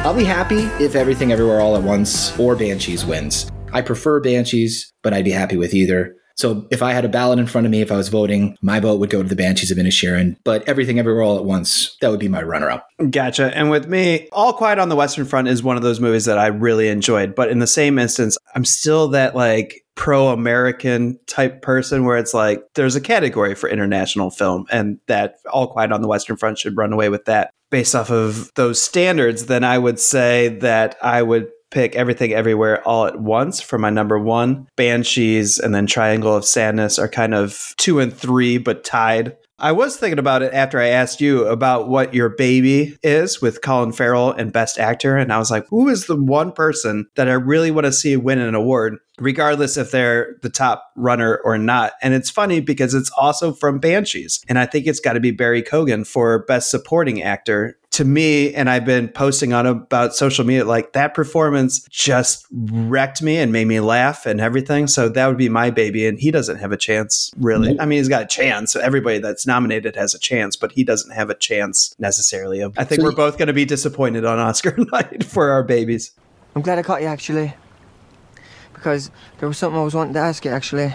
I'll be happy if Everything Everywhere All at Once or Banshees wins. I prefer Banshees, but I'd be happy with either. So if I had a ballot in front of me, if I was voting, my vote would go to the Banshees of Inisherin. But Everything Everywhere All at Once, that would be my runner-up. Gotcha. And with me, All Quiet on the Western Front is one of those movies that I really enjoyed. But in the same instance, I'm still that like pro American type person where it's like there's a category for international film and that All Quiet on the Western Front should run away with that. Based off of those standards, then I would say that I would pick Everything Everywhere All at Once for my number one. Banshees and then Triangle of Sadness are kind of two and three, but tied. I was thinking about it after I asked you about what your baby is with Colin Farrell and Best Actor. And I was like, who is the one person that I really want to see win an award, regardless if they're the top runner or not? And it's funny because it's also from Banshees. And I think it's got to be Barry Keoghan for Best Supporting Actor. To me, and I've been posting on about social media, like that performance just wrecked me and made me laugh and everything. So that would be my baby. And he doesn't have a chance, really. Mm-hmm. I mean, he's got a chance. Everybody that's nominated has a chance, but he doesn't have a chance necessarily. I think So we're both going to be disappointed on Oscar (laughs) night for our babies. I'm glad I caught you actually. Because there was something I was wanting to ask you actually.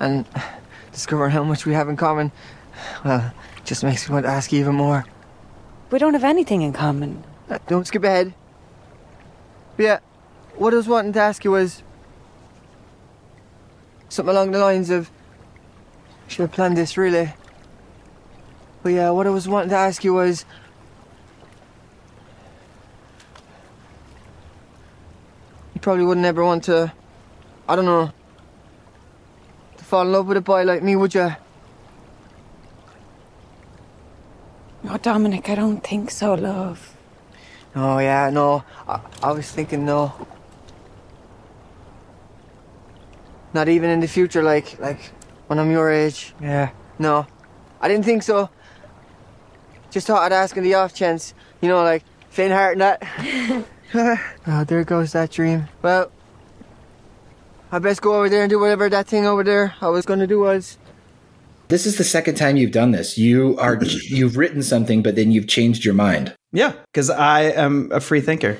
And (sighs) discovering how much we have in common, (sighs) well, just makes me want to ask you even more. We don't have anything in common. Uh, Don't skip ahead. But yeah, what I was wanting to ask you was something along the lines of should have planned this really. But yeah, what I was wanting to ask you was you probably wouldn't ever want to I don't know to fall in love with a boy like me, would you? Oh, Dominic, I don't think so, love. Oh yeah, no. I, I was thinking no. Not even in the future, like like when I'm your age. Yeah. No, I didn't think so. Just thought I'd ask in the off chance, you know, like faint heart and that. oh, there goes that dream. Well, I best go over there and do whatever that thing over there I was gonna do was. This is the second time you've done this. You are (laughs) you've written something, but then you've changed your mind. Yeah, because I am a free thinker.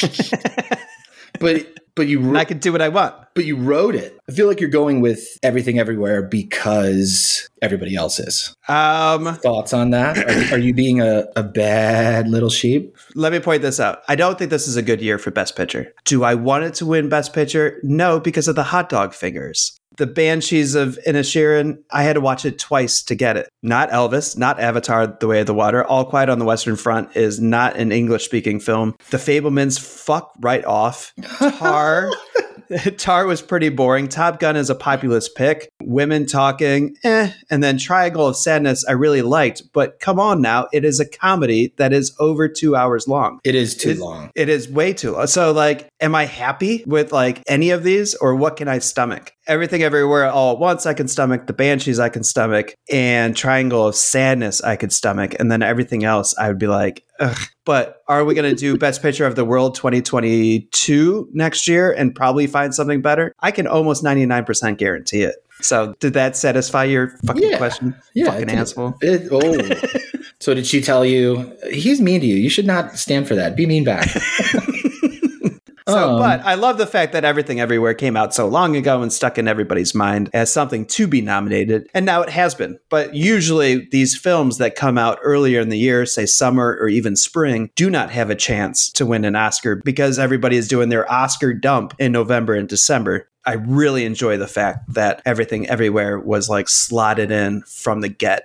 (laughs) but but you and I can do what I want. But you wrote it. I feel like you're going with everything everywhere because everybody else is. Um, Thoughts on that? Are, are you being a, a bad little sheep? Let me point this out. I don't think this is a good year for Best Picture. Do I want it to win Best Picture? No, because of the hot dog fingers. The Banshees of Inisherin, I had to watch it twice to get it. Not Elvis, not Avatar, The Way of the Water. All Quiet on the Western Front is not an English speaking film. The Fabelmans, fuck right off. Tar. (laughs) Tar was pretty boring. Top Gun is a populist pick. Women talking, eh. And then Triangle of Sadness, I really liked. But come on now, it is a comedy that is over two hours long. It is too It- long. It is way too long. So, like, am I happy with like any of these, or what can I stomach? Everything Everywhere All at Once, I can stomach. The Banshees, I can stomach, and Triangle of Sadness, I could stomach, and then everything else, I would be like, ugh. But are we going to do Best Picture of the World 2022 next year and probably find something better? I can almost 99% guarantee it. So, did that satisfy your fucking Yeah. question? Yeah, fucking asshole. It- oh. (laughs) so did she tell you he's mean to you? You should not stand for that. Be mean back. (laughs) So, Um, but I love the fact that Everything Everywhere came out so long ago and stuck in everybody's mind as something to be nominated, and now it has been. But usually, these films that come out earlier in the year, say summer or even spring, do not have a chance to win an Oscar because everybody is doing their Oscar dump in November and December. I really enjoy the fact that Everything Everywhere was like slotted in from the get.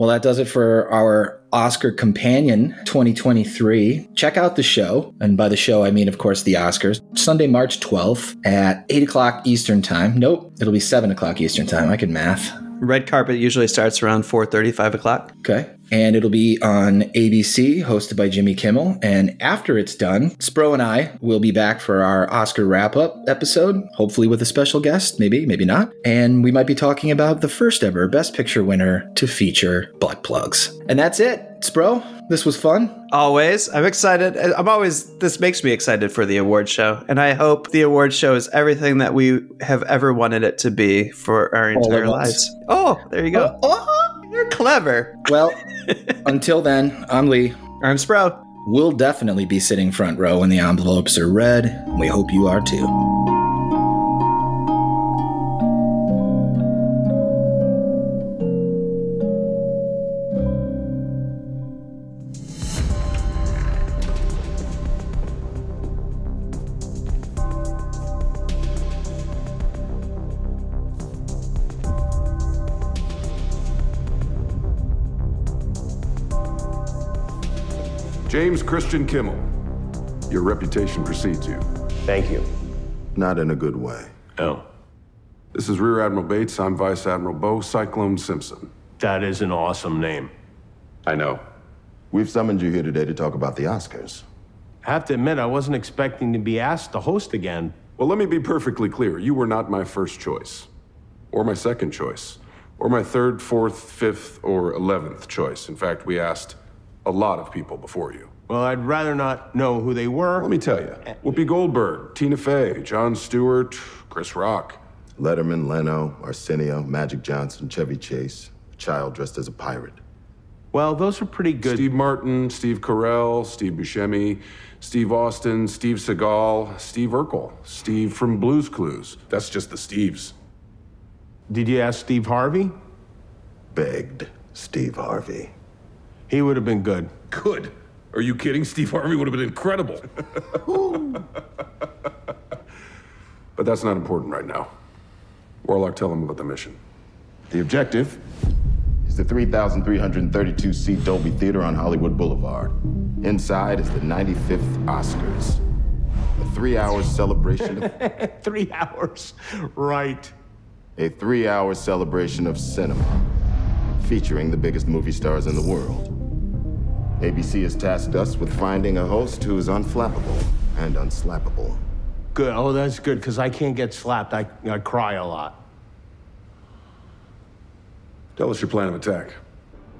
Well, that does it for our Oscar Companion 2023. Check out the show. And by the show, I mean, of course, the Oscars. Sunday, March 12th at 8 o'clock Eastern Time. Nope, it'll be 7 o'clock Eastern Time. I can math. Red carpet usually starts around 4:30, 5 o'clock. Okay. And it'll be on ABC, hosted by Jimmy Kimmel. And after it's done, Spro and I will be back for our Oscar wrap up episode, hopefully with a special guest, maybe, maybe not. And we might be talking about the first ever Best Picture winner to feature butt plugs. And that's it. Spro, this was fun. Always. I'm excited. I'm always, this makes me excited for the award show. And I hope the award show is everything that we have ever wanted it to be for our entire lives. Oh, there you go. Oh, oh you're clever. Well, until then, I'm Lee. I'm Spro. We'll definitely be sitting front row when the envelopes are read. We hope you are too. James Christian Kimmel, your reputation precedes you. Thank you. Not in a good way. Oh. This is Rear Admiral Bates. I'm Vice Admiral Beau Cyclone Simpson. That is an awesome name. I know. We've summoned you here today to talk about the Oscars. I have to admit, I wasn't expecting to be asked to host again. Well, let me be perfectly clear. You were not my first choice, or my second choice, or my third, fourth, fifth, or eleventh choice. In fact, we asked a lot of people before you. Well, I'd rather not know who they were. Let me tell you eh. Whoopi Goldberg, Tina Fey, Jon Stewart, Chris Rock. Letterman, Leno, Arsenio, Magic Johnson, Chevy Chase, a child dressed as a pirate. Well, those are pretty good. Steve Martin, Steve Carell, Steve Buscemi, Steve Austin, Steve Seagal, Steve Urkel, Steve from Blues Clues. That's just the Steves. Did you ask Steve Harvey? Begged Steve Harvey. He would have been good. Good. Are you kidding? Steve Harvey would have been incredible. (laughs) but that's not important right now. Warlock, tell him about the mission. The objective is the 3,332 seat Dolby Theater on Hollywood Boulevard. Inside is the 95th Oscars. A three hour (laughs) celebration of. Three hours. Right. a three hour celebration of cinema featuring the biggest movie stars in the world. ABC has tasked us with finding a host who is unflappable and unslappable. Good. Oh, that's good, because I can't get slapped. I, I cry a lot. Tell us your plan of attack.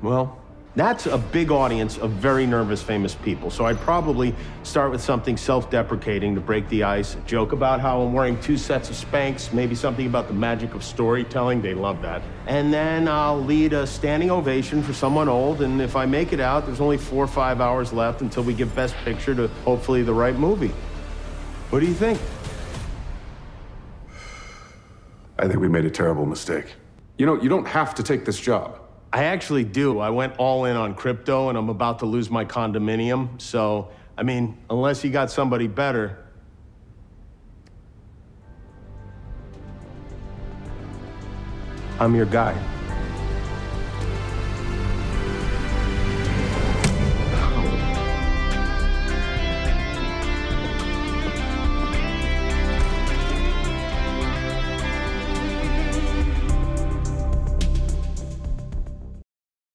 Well, that's a big audience of very nervous, famous people. So I'd probably start with something self deprecating to break the ice, joke about how I'm wearing two sets of Spanx, maybe something about the magic of storytelling. They love that. And then I'll lead a standing ovation for someone old. And if I make it out, there's only four or five hours left until we give Best Picture to hopefully the right movie. What do you think? I think we made a terrible mistake. You know, you don't have to take this job. I actually do. I went all in on crypto and I'm about to lose my condominium. So, I mean, unless you got somebody better. I'm your guy.